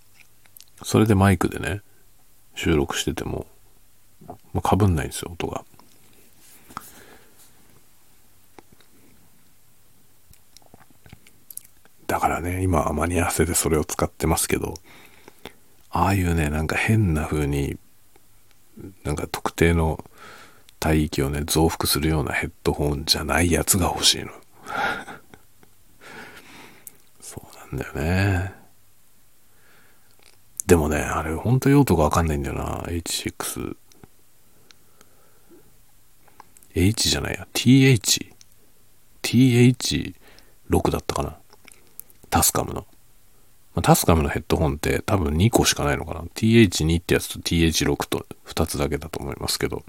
それでマイクでね、収録してても、まあ、被んないんですよ、音が。だからね、今は間に合わせでそれを使ってますけど、ああいうね、なんか変な風に、なんか特定の帯域をね、増幅するようなヘッドホンじゃないやつが欲しいの。そうなんだよね。でもね、あれ、ほんと用途がわかんないんだよな。H6。H じゃないや。TH。TH6 だったかな。タスカムの。ま、タスカムのヘッドホンって多分2個しかないのかな。TH2 ってやつと TH6 と2つだけだと思いますけど、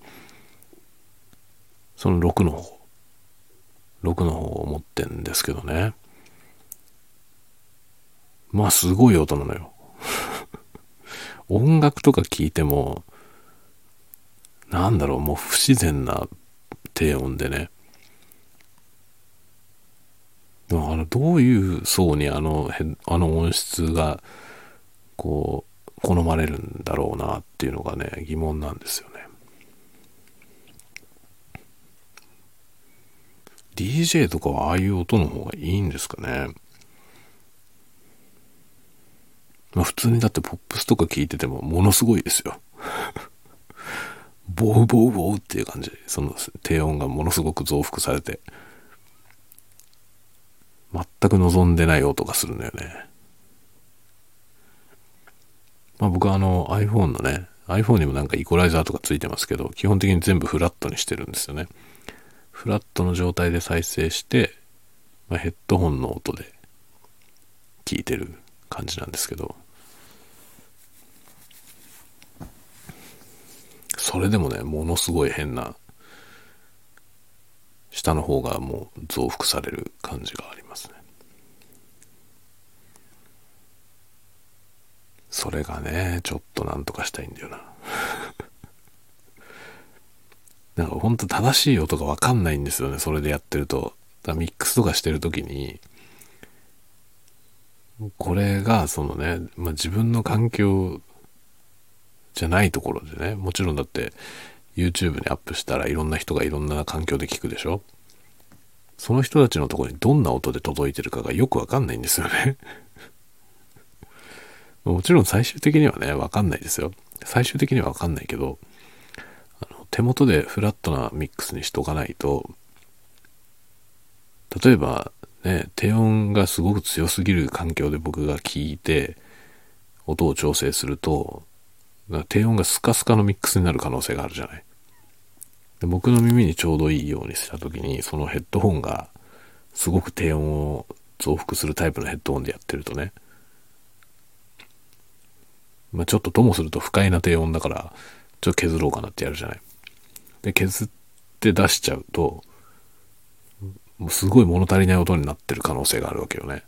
その6の方。6の方を持ってんですけどね。まあすごい音なのよ。音楽とか聞いても、なんだろう、もう不自然な低音でね。あのどういう層にあのあの音質がこう好まれるんだろうなっていうのがね疑問なんですよね。DJ とかはああいう音の方がいいんですかね。まあ普通にだってポップスとか聞いててもものすごいですよ。ボウボウボウっていう感じ。その低音がものすごく増幅されて。全く望んでない音がするんだよね。まあ僕はあの iPhone のね、iPhone にもなんかイコライザーとかついてますけど、基本的に全部フラットにしてるんですよね。フラットの状態で再生して、まあ、ヘッドホンの音で聞いてる感じなんですけど、それでもね、ものすごい変な下の方がもう増幅される感じがありますね。それがねちょっとなんとかしたいんだよな。なんかほんと正しい音がわかんないんですよねそれでやってると。だミックスとかしてる時にこれがそのね、まあ、自分の環境じゃないところでねもちろんだって YouTube にアップしたらいろんな人がいろんな環境で聞くでしょ？その人たちのとこにどんな音で届いてるかがよくわかんないんですよね もちろん最終的にはね、わかんないですよ。最終的にはわかんないけど、あの手元でフラットなミックスにしとかないと、例えばね、低音がすごく強すぎる環境で僕が聞いて、音を調整すると、低音がスカスカのミックスになる可能性があるじゃない。で僕の耳にちょうどいいようにした時に、そのヘッドホンがすごく低音を増幅するタイプのヘッドホンでやってるとね、まあ、ちょっとともすると不快な低音だから、ちょっと削ろうかなってやるじゃない。で、削って出しちゃうと、もうすごい物足りない音になってる可能性があるわけよね。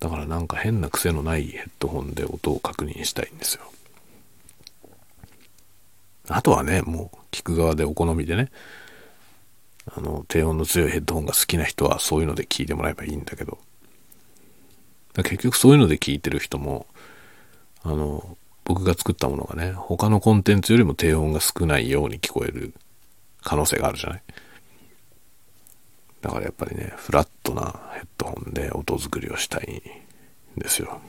だからなんか変な癖のないヘッドホンで音を確認したいんですよ。あとはね、もう聞く側でお好みでね、あの、低音の強いヘッドホンが好きな人はそういうので聞いてもらえばいいんだけど、結局そういうので聞いてる人も、あの、僕が作ったものがね、他のコンテンツよりも低音が少ないように聞こえる可能性があるじゃない？だからやっぱりね、フラットなヘッドホンで音作りをしたいんですよ。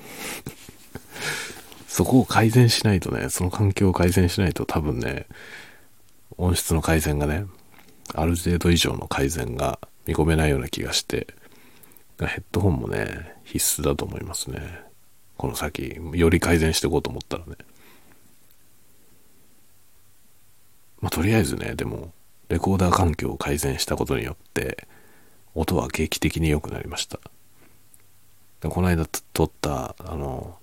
そこを改善しないとね、その環境を改善しないと多分ね、音質の改善がね、ある程度以上の改善が見込めないような気がして、ヘッドホンもね、必須だと思いますね。この先、より改善していこうと思ったらね。まあ、とりあえずね、でも、レコーダー環境を改善したことによって、音は劇的に良くなりました。この間撮った、あの、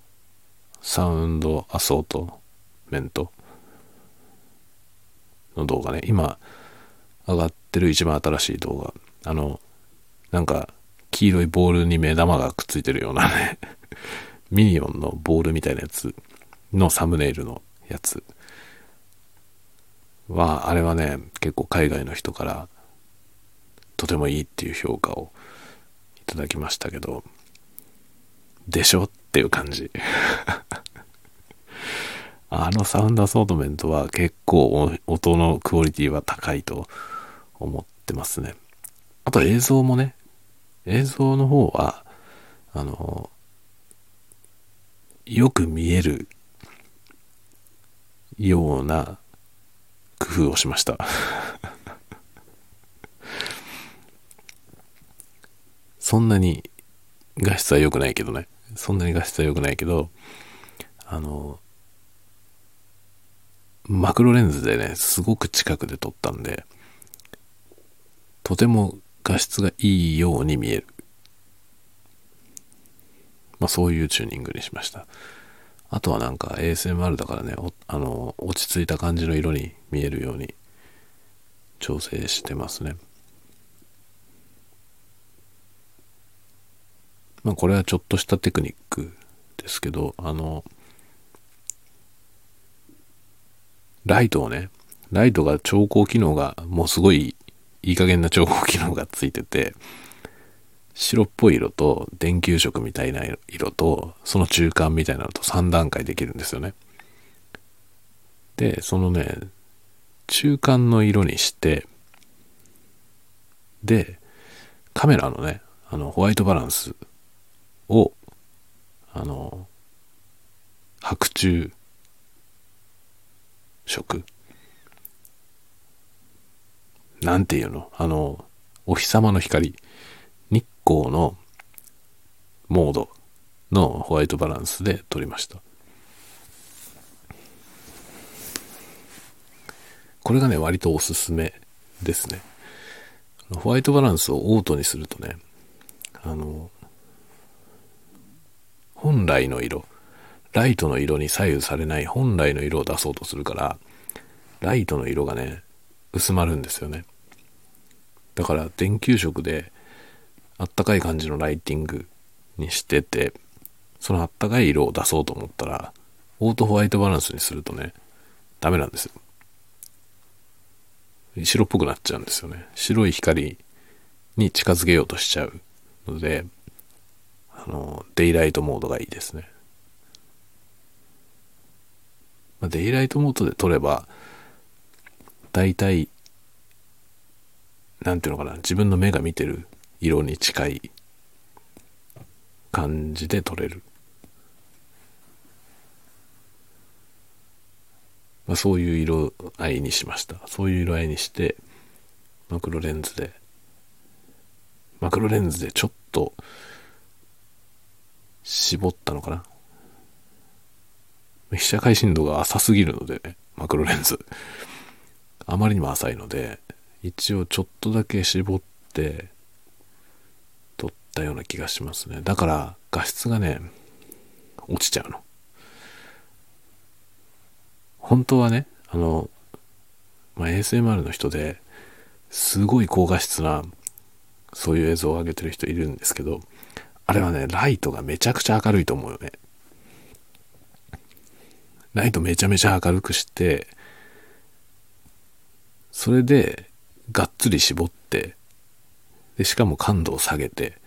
サウンドアソートメントの動画ね、今上がってる一番新しい動画。あの、なんか、黄色いボールに目玉がくっついてるようなね。ミニオンのボールみたいなやつのサムネイルのやつ。は、あれはね、結構海外の人からとてもいいっていう評価をいただきましたけど、でしょ？っていう感じ。あのサウンドアソートメントは結構音のクオリティは高いと思ってますね。あと映像もね、映像の方は、あの、よく見えるような工夫をしました そんなに画質は良くないけどね。そんなに画質は良くないけど、あの、マクロレンズでね、すごく近くで撮ったんで、とても画質がいいように見える。まあそういうチューニングにしました。あとはなんか ASMR だからね、あの、落ち着いた感じの色に見えるように調整してますね。まあこれはちょっとしたテクニックですけど、あの、ライトをね、ライトが調光機能がもうすごいいい加減な調光機能がついてて、白っぽい色と電球色みたいな色と、その中間みたいなのと3段階できるんですよね。で、そのね、中間の色にして、で、カメラのね、あの、ホワイトバランスを、あの、白昼色なんていうの？あの、お日様の光、日光のモードのホワイトバランスで撮りました。これがね、割とおすすめですね。ホワイトバランスをオートにするとね、あの、本来の色、ライトの色に左右されない本来の色を出そうとするから、ライトの色がね、薄まるんですよね。だから電球色であったかい感じのライティングにしてて、そのあったかい色を出そうと思ったら、オートホワイトバランスにするとね、ダメなんですよ。白っぽくなっちゃうんですよね。白い光に近づけようとしちゃうので、あの、デイライトモードがいいですね。まあ、デイライトモードで撮れば、大体、なんていうのかな、自分の目が見てる色に近い感じで撮れる。まあ、そういう色合いにしました。そういう色合いにして、マクロレンズで、マクロレンズでちょっと絞ったのかな？被写界深度が浅すぎるのでね、マクロレンズ。あまりにも浅いので、一応ちょっとだけ絞って撮ったような気がしますね。だから画質がね、落ちちゃうの。本当はね、あの、まあ、ASMR の人ですごい高画質なそういう映像を上げてる人いるんですけど、あれはね、ライトがめちゃくちゃ明るいと思うよね。ライトめちゃめちゃ明るくして、それで、がっつり絞って、で、しかも感度を下げて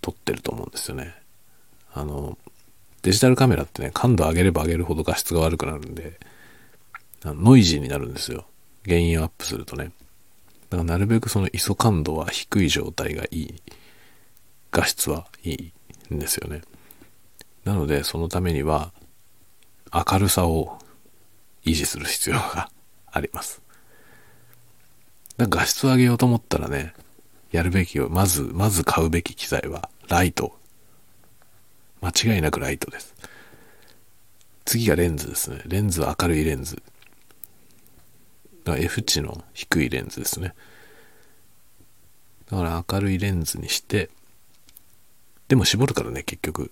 撮ってると思うんですよね。あの、デジタルカメラってね、感度上げれば上げるほど画質が悪くなるんで、ノイジーになるんですよ。原因をアップするとね。だからなるべくその ISO 感度は低い状態がいい。画質はいいんですよね。なので、そのためには、明るさを維持する必要があります。だ画質を上げようと思ったらね、やるべきを、まず、まず買うべき機材は、ライト。間違いなくライトです。次がレンズですね。レンズは明るいレンズ。だから F 値の低いレンズですね。だから明るいレンズにして、でも絞るからね、結局。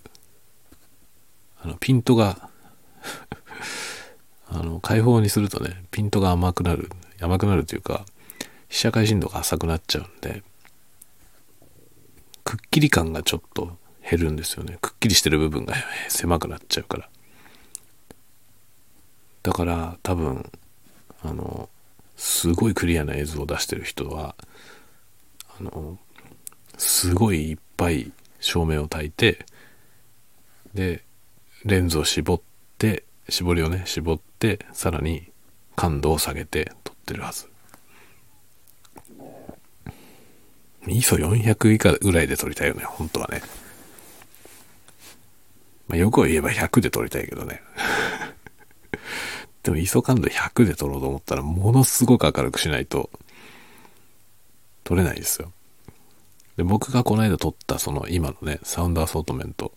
あの、ピントが あの、開放にするとね、ピントが甘くなる。甘くなるというか、被写界深度が浅くなっちゃうんで、くっきり感がちょっと減るんですよね。くっきりしてる部分が 狭くなっちゃうから。だから多分、あの、すごいクリアな映像を出してる人は、あの、すごいいっぱい照明を焚いて、で、レンズを絞って、絞りをね、絞って、さらに感度を下げて撮ってるはず。ISO400 以下ぐらいで撮りたいよね、本当はね。まあ、よく言えば100で撮りたいけどね。でも ISO 感度100で撮ろうと思ったら、ものすごく明るくしないと、撮れないですよ。で、僕がこの間撮ったその今のね、サウンドアソートメント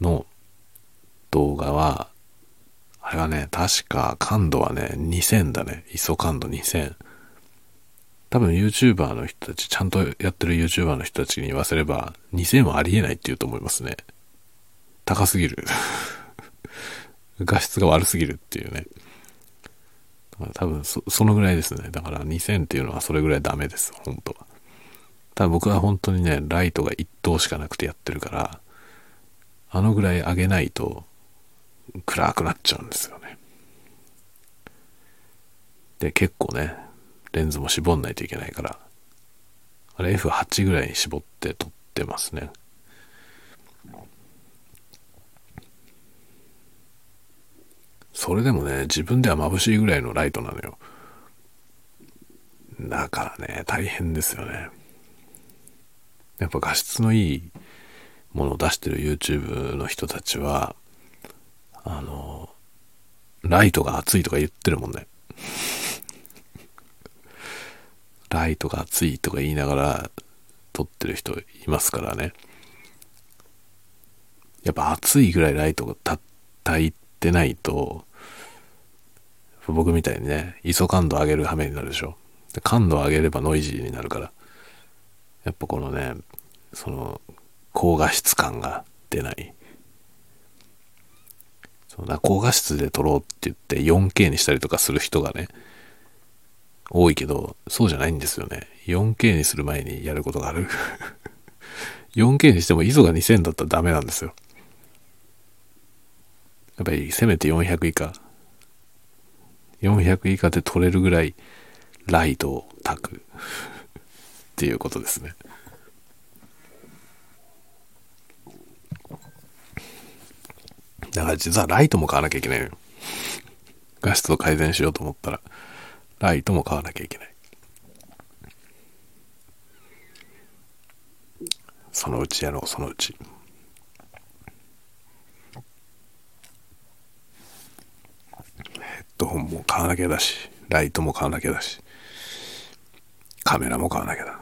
の動画は、あれはね、確か感度はね、2000だね。ISO 感度2000。多分 YouTuber の人たち、ちゃんとやってる YouTuber の人たちに言わせれば、2000はありえないって言うと思いますね。高すぎる。画質が悪すぎるっていうね。多分そ、そのぐらいですね。だから2000っていうのはそれぐらいダメです。本当は。ただ僕は本当にね、ライトが1灯しかなくてやってるから、あのぐらい上げないと暗くなっちゃうんですよね。で、結構ね、レンズも絞んないといけないから、あれ F8 ぐらいに絞って撮ってますね。それでもね、自分では眩しいぐらいのライトなのよ。だからね、大変ですよね。やっぱ画質のいいものを出してる YouTube の人たちは、あの、ライトが熱いとか言ってるもんね。ライトが熱いとか言いながら撮ってる人いますからね。やっぱ熱いぐらいライトがた焚いてないと、僕みたいにね、ISO 感度上げる羽目になるでしょ。感度を上げればノイジーになるから。やっぱこのね、その、高画質感が出ない。そんな高画質で撮ろうって言って 4K にしたりとかする人がね、多いけど、そうじゃないんですよね。4K にする前にやることがある。4K にしても ISO が2000だったらダメなんですよ。やっぱりせめて400以下。400以下で撮れるぐらいライトを焚くっていうことですね。だから実はライトも買わなきゃいけないのよ。画質を改善しようと思ったら、ライトも買わなきゃいけない。そのうちやろう、そのうち。ヘッドホンも買わなきゃだし、ライトも買わなきゃだし、カメラも買わなきゃだ。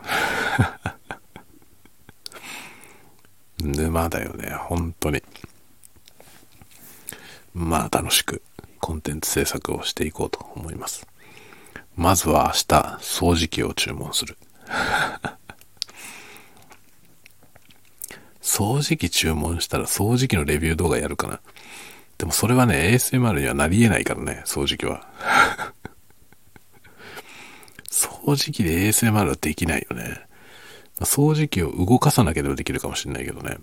沼だよね、本当に。まあ楽しくコンテンツ制作をしていこうと思います。まずは明日、掃除機を注文する。掃除機注文したら掃除機のレビュー動画やるかな。でもそれはね、ASMR にはなり得ないからね、掃除機は。掃除機で ASMR はできないよね。掃除機を動かさなければできるかもしれないけどね。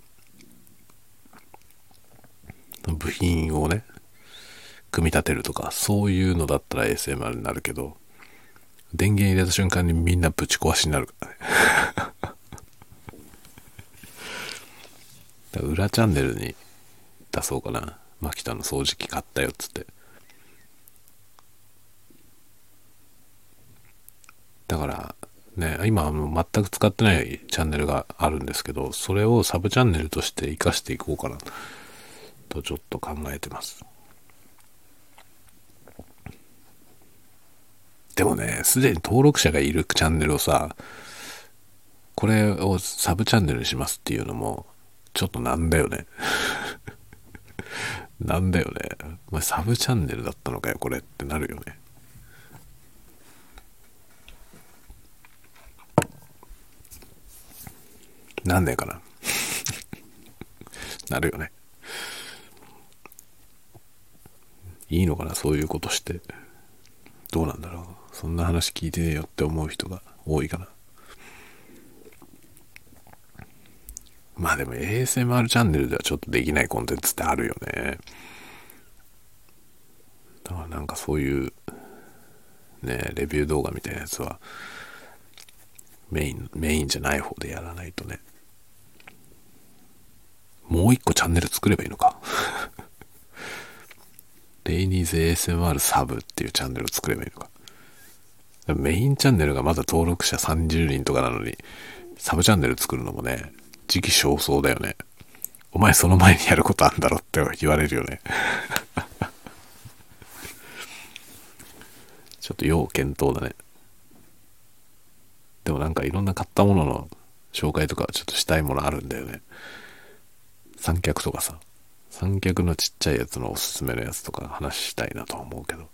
部品をね、組み立てるとか、そういうのだったら ASMR になるけど、電源入れた瞬間にみんなぶち壊しになるからね。裏チャンネルに出そうかな。マキタの掃除機買ったよっつって。だから、ね、今はも全く使ってないチャンネルがあるんですけど、それをサブチャンネルとして活かしていこうかなとちょっと考えてます。でもね、すでに登録者がいるチャンネルをさ、これをサブチャンネルにしますっていうのも、ちょっとなんだよね。なんだよね。お前サブチャンネルだったのかよ、これってなるよね。なんでかな。なるよね。いいのかな、そういうことして。どうなんだろう。そんな話聞いてねえよって思う人が多いかな。まあでも ASMR チャンネルではちょっとできないコンテンツってあるよね。だからなんかそういう、ね、レビュー動画みたいなやつは、メイン、メインじゃない方でやらないとね。もう一個チャンネル作ればいいのか。イニーズ ASMR サブっていうチャンネルを作ればいいのか。メインチャンネルがまだ登録者30人とかなのに、サブチャンネル作るのもね、時期尚早だよね。お前その前にやることあんだろって言われるよね。ちょっと要検討だね。でもなんかいろんな買ったものの紹介とかちょっとしたいものあるんだよね。三脚とかさ。三脚のちっちゃいやつのおすすめのやつとか話したいなとは思うけど。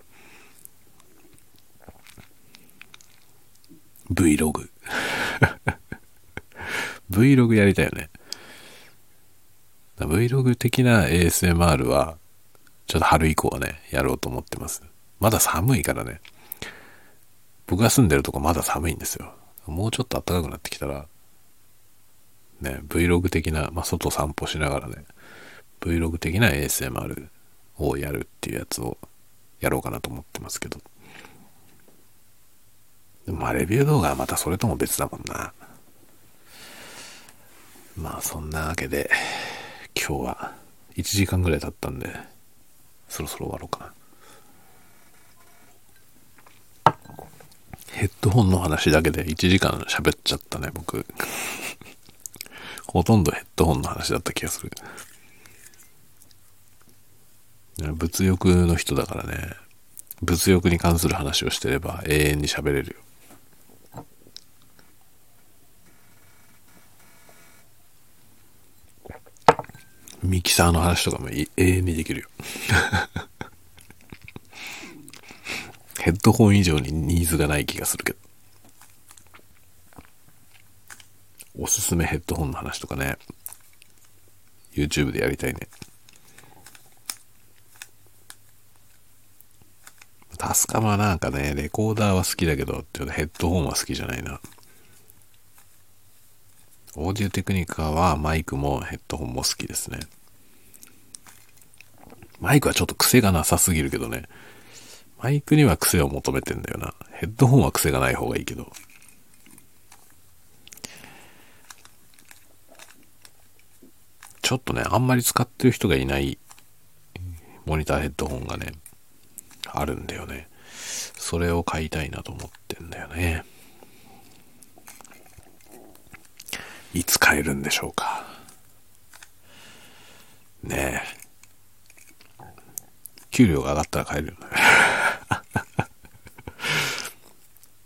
Vlog。Vlog やりたいよね。Vlog 的な ASMR は、ちょっと春以降はね、やろうと思ってます。まだ寒いからね。僕が住んでるとこまだ寒いんですよ。もうちょっと暖かくなってきたら、ね、Vlog 的な、まあ、外散歩しながらね、Vlog 的な ASMR をやるっていうやつをやろうかなと思ってますけど。まあ、レビュー動画はまたそれとも別だもんな。まあ、そんなわけで、今日は1時間ぐらい経ったんで、そろそろ終わろうかな。ヘッドホンの話だけで1時間喋っちゃったね、僕。ほとんどヘッドホンの話だった気がする。物欲の人だからね、物欲に関する話をしてれば永遠に喋れるよ。ミキサーの話とかも永遠にできるよ。ヘッドホン以上にニーズがない気がするけど。おすすめヘッドホンの話とかね。YouTube でやりたいね。タスカムはなんかね、レコーダーは好きだけど、ちょっとヘッドホンは好きじゃないな。オーディオテクニカはマイクもヘッドホンも好きですね。マイクはちょっと癖がなさすぎるけどね。マイクには癖を求めてんだよな。ヘッドホンは癖がない方がいいけど。ちょっとね、あんまり使ってる人がいないモニターヘッドホンがね、あるんだよね。それを買いたいなと思ってんだよね。いつ買えるんでしょうか。ねえ。給料が上がったら買えるよね。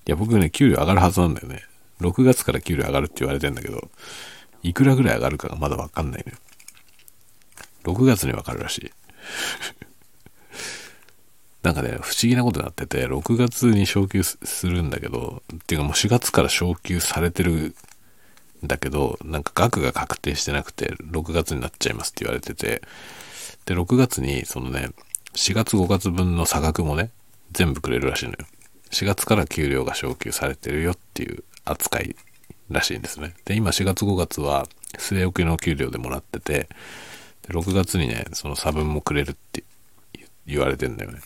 いや、僕ね、給料上がるはずなんだよね。6月から給料上がるって言われてんだけど、いくらぐらい上がるかがまだわかんないのよ。6月にわかるらしい。なんかね、不思議なことになってて、6月に昇給するんだけど、っていうかもう4月から昇給されてるんだけど、なんか額が確定してなくて、6月になっちゃいますって言われてて、で、6月に、そのね、4月5月分の差額もね、全部くれるらしいのよ。4月から給料が昇給されてるよっていう扱いらしいんですね。で、今4月5月は据え置きの給料でもらってて、で6月にね、その差分もくれるって言われてんだよね。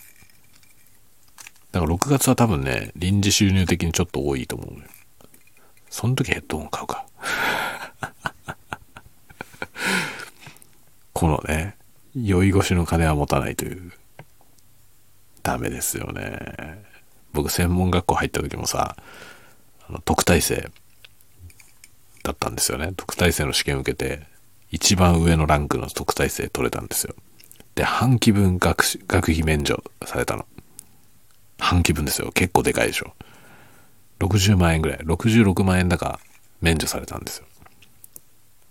だから6月は多分ね、臨時収入的にちょっと多いと思う。その時ヘッドホン買うか。このね、酔い越しの金は持たないという。ダメですよね。僕専門学校入った時もさ、あの特待生だったんですよね。特待生の試験受けて、一番上のランクの特待生取れたんですよ。で、半期分学学費免除されたの。半期分ですよ。結構でかいでしょ。60万円ぐらい。66万円だか免除されたんですよ。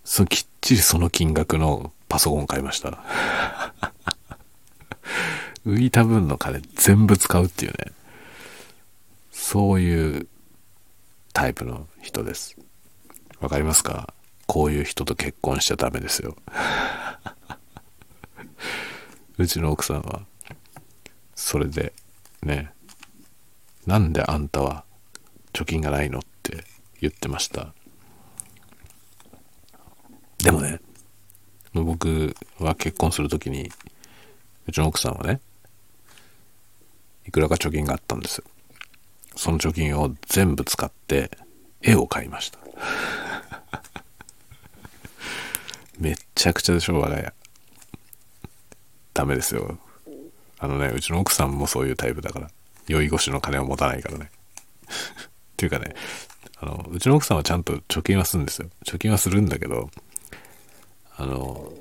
そう、きっちりその金額のパソコン買いました。浮いた分の金全部使うっていうね。そういうタイプの人です。わかりますか？こういう人と結婚しちゃダメですよ。うちの奥さんは、それで、ね、なんであんたは貯金がないのって言ってました。でもね、僕は結婚するときに、うちの奥さんはね、いくらか貯金があったんです。その貯金を全部使って絵を買いました。めっちゃくちゃでしょ、我が家。ダメですよ。あのね、うちの奥さんもそういうタイプだから。酔い越しの金を持たないからね。っていうかね、あの、うちの奥さんはちゃんと貯金はするんですよ。貯金はするんだけど、あの、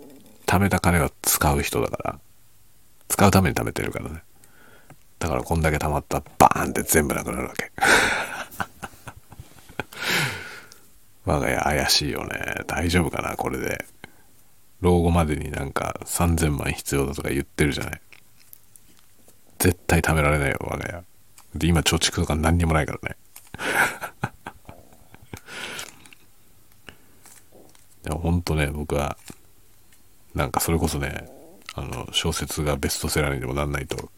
貯めた金は使う人だから、使うために貯めてるからね。だからこんだけ貯まったらバーンって全部なくなるわけ。我が家怪しいよね。大丈夫かなこれで。老後までになんか3000万必要だとか言ってるじゃない。絶対貯められないよ、我が家。で、今貯蓄とか何にもないからね。でも本当ね、僕は、なんかそれこそね、あの、小説がベストセラーにでもなんないと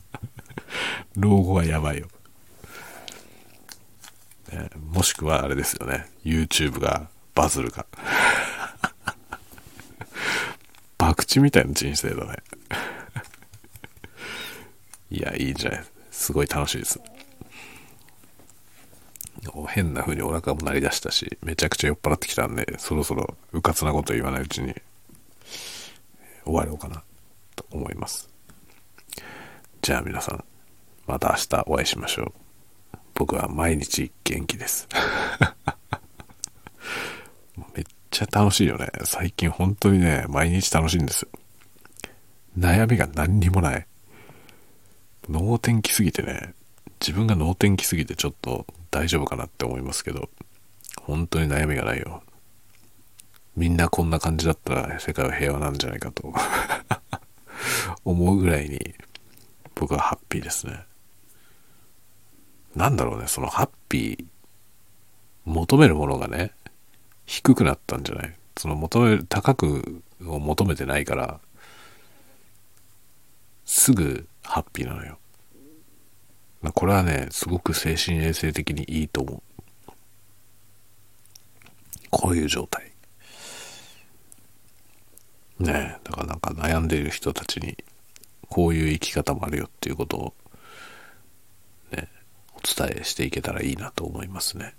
老後はやばいよ。ね、もしくはあれですよね、YouTube がバズるか。博打みたいな人生だね。いや、いいじゃない？すごい楽しいです。変な風にお腹も鳴り出したし、めちゃくちゃ酔っ払ってきたんで、そろそろうかつなこと言わないうちに終わろうかなと思います。じゃあ皆さん、また明日お会いしましょう。僕は毎日元気です。めっちゃ楽しいよね。最近本当にね、毎日楽しいんですよ。悩みが何にもない。脳天気すぎてね、自分が脳天気すぎてちょっと大丈夫かなって思いますけど、本当に悩みがないよ。みんなこんな感じだったら世界は平和なんじゃないかと 思うぐらいに僕はハッピーですね。なんだろうね、そのハッピー、求めるものがね、低くなったんじゃない？その求める、高くを求めてないから、すぐハッピーなのよ。ま、これはね、すごく精神衛生的にいいと思う。こういう状態。ねだからなんか悩んでいる人たちに、こういう生き方もあるよっていうことを、ね、お伝えしていけたらいいなと思いますね。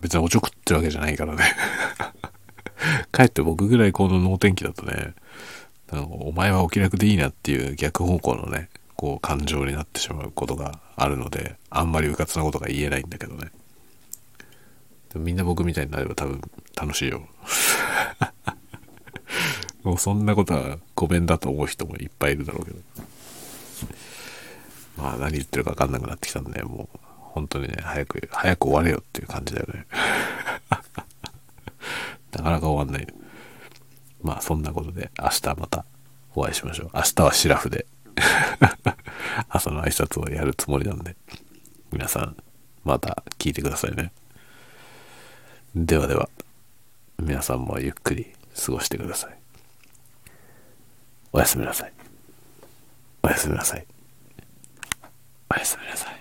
別におちょくってるわけじゃないからね かえって僕ぐらいこの脳天気だとね、お前はお気楽でいいなっていう逆方向のね、こう感情になってしまうことがあるので、あんまりうかつなことが言えないんだけどね。みんな僕みたいになれば多分楽しいよ。もうそんなことはごめんだと思う人もいっぱいいるだろうけど。まあ何言ってるか分かんなくなってきたんで、もう本当にね、早く、早く終われよっていう感じだよね。なかなか終わんない。まあそんなことで明日またお会いしましょう。明日はシラフで 朝の挨拶をやるつもりなんで、皆さんまた聞いてくださいね。ではでは、皆さんもゆっくり過ごしてください。おやすみなさい。おやすみなさい。おやすみなさい。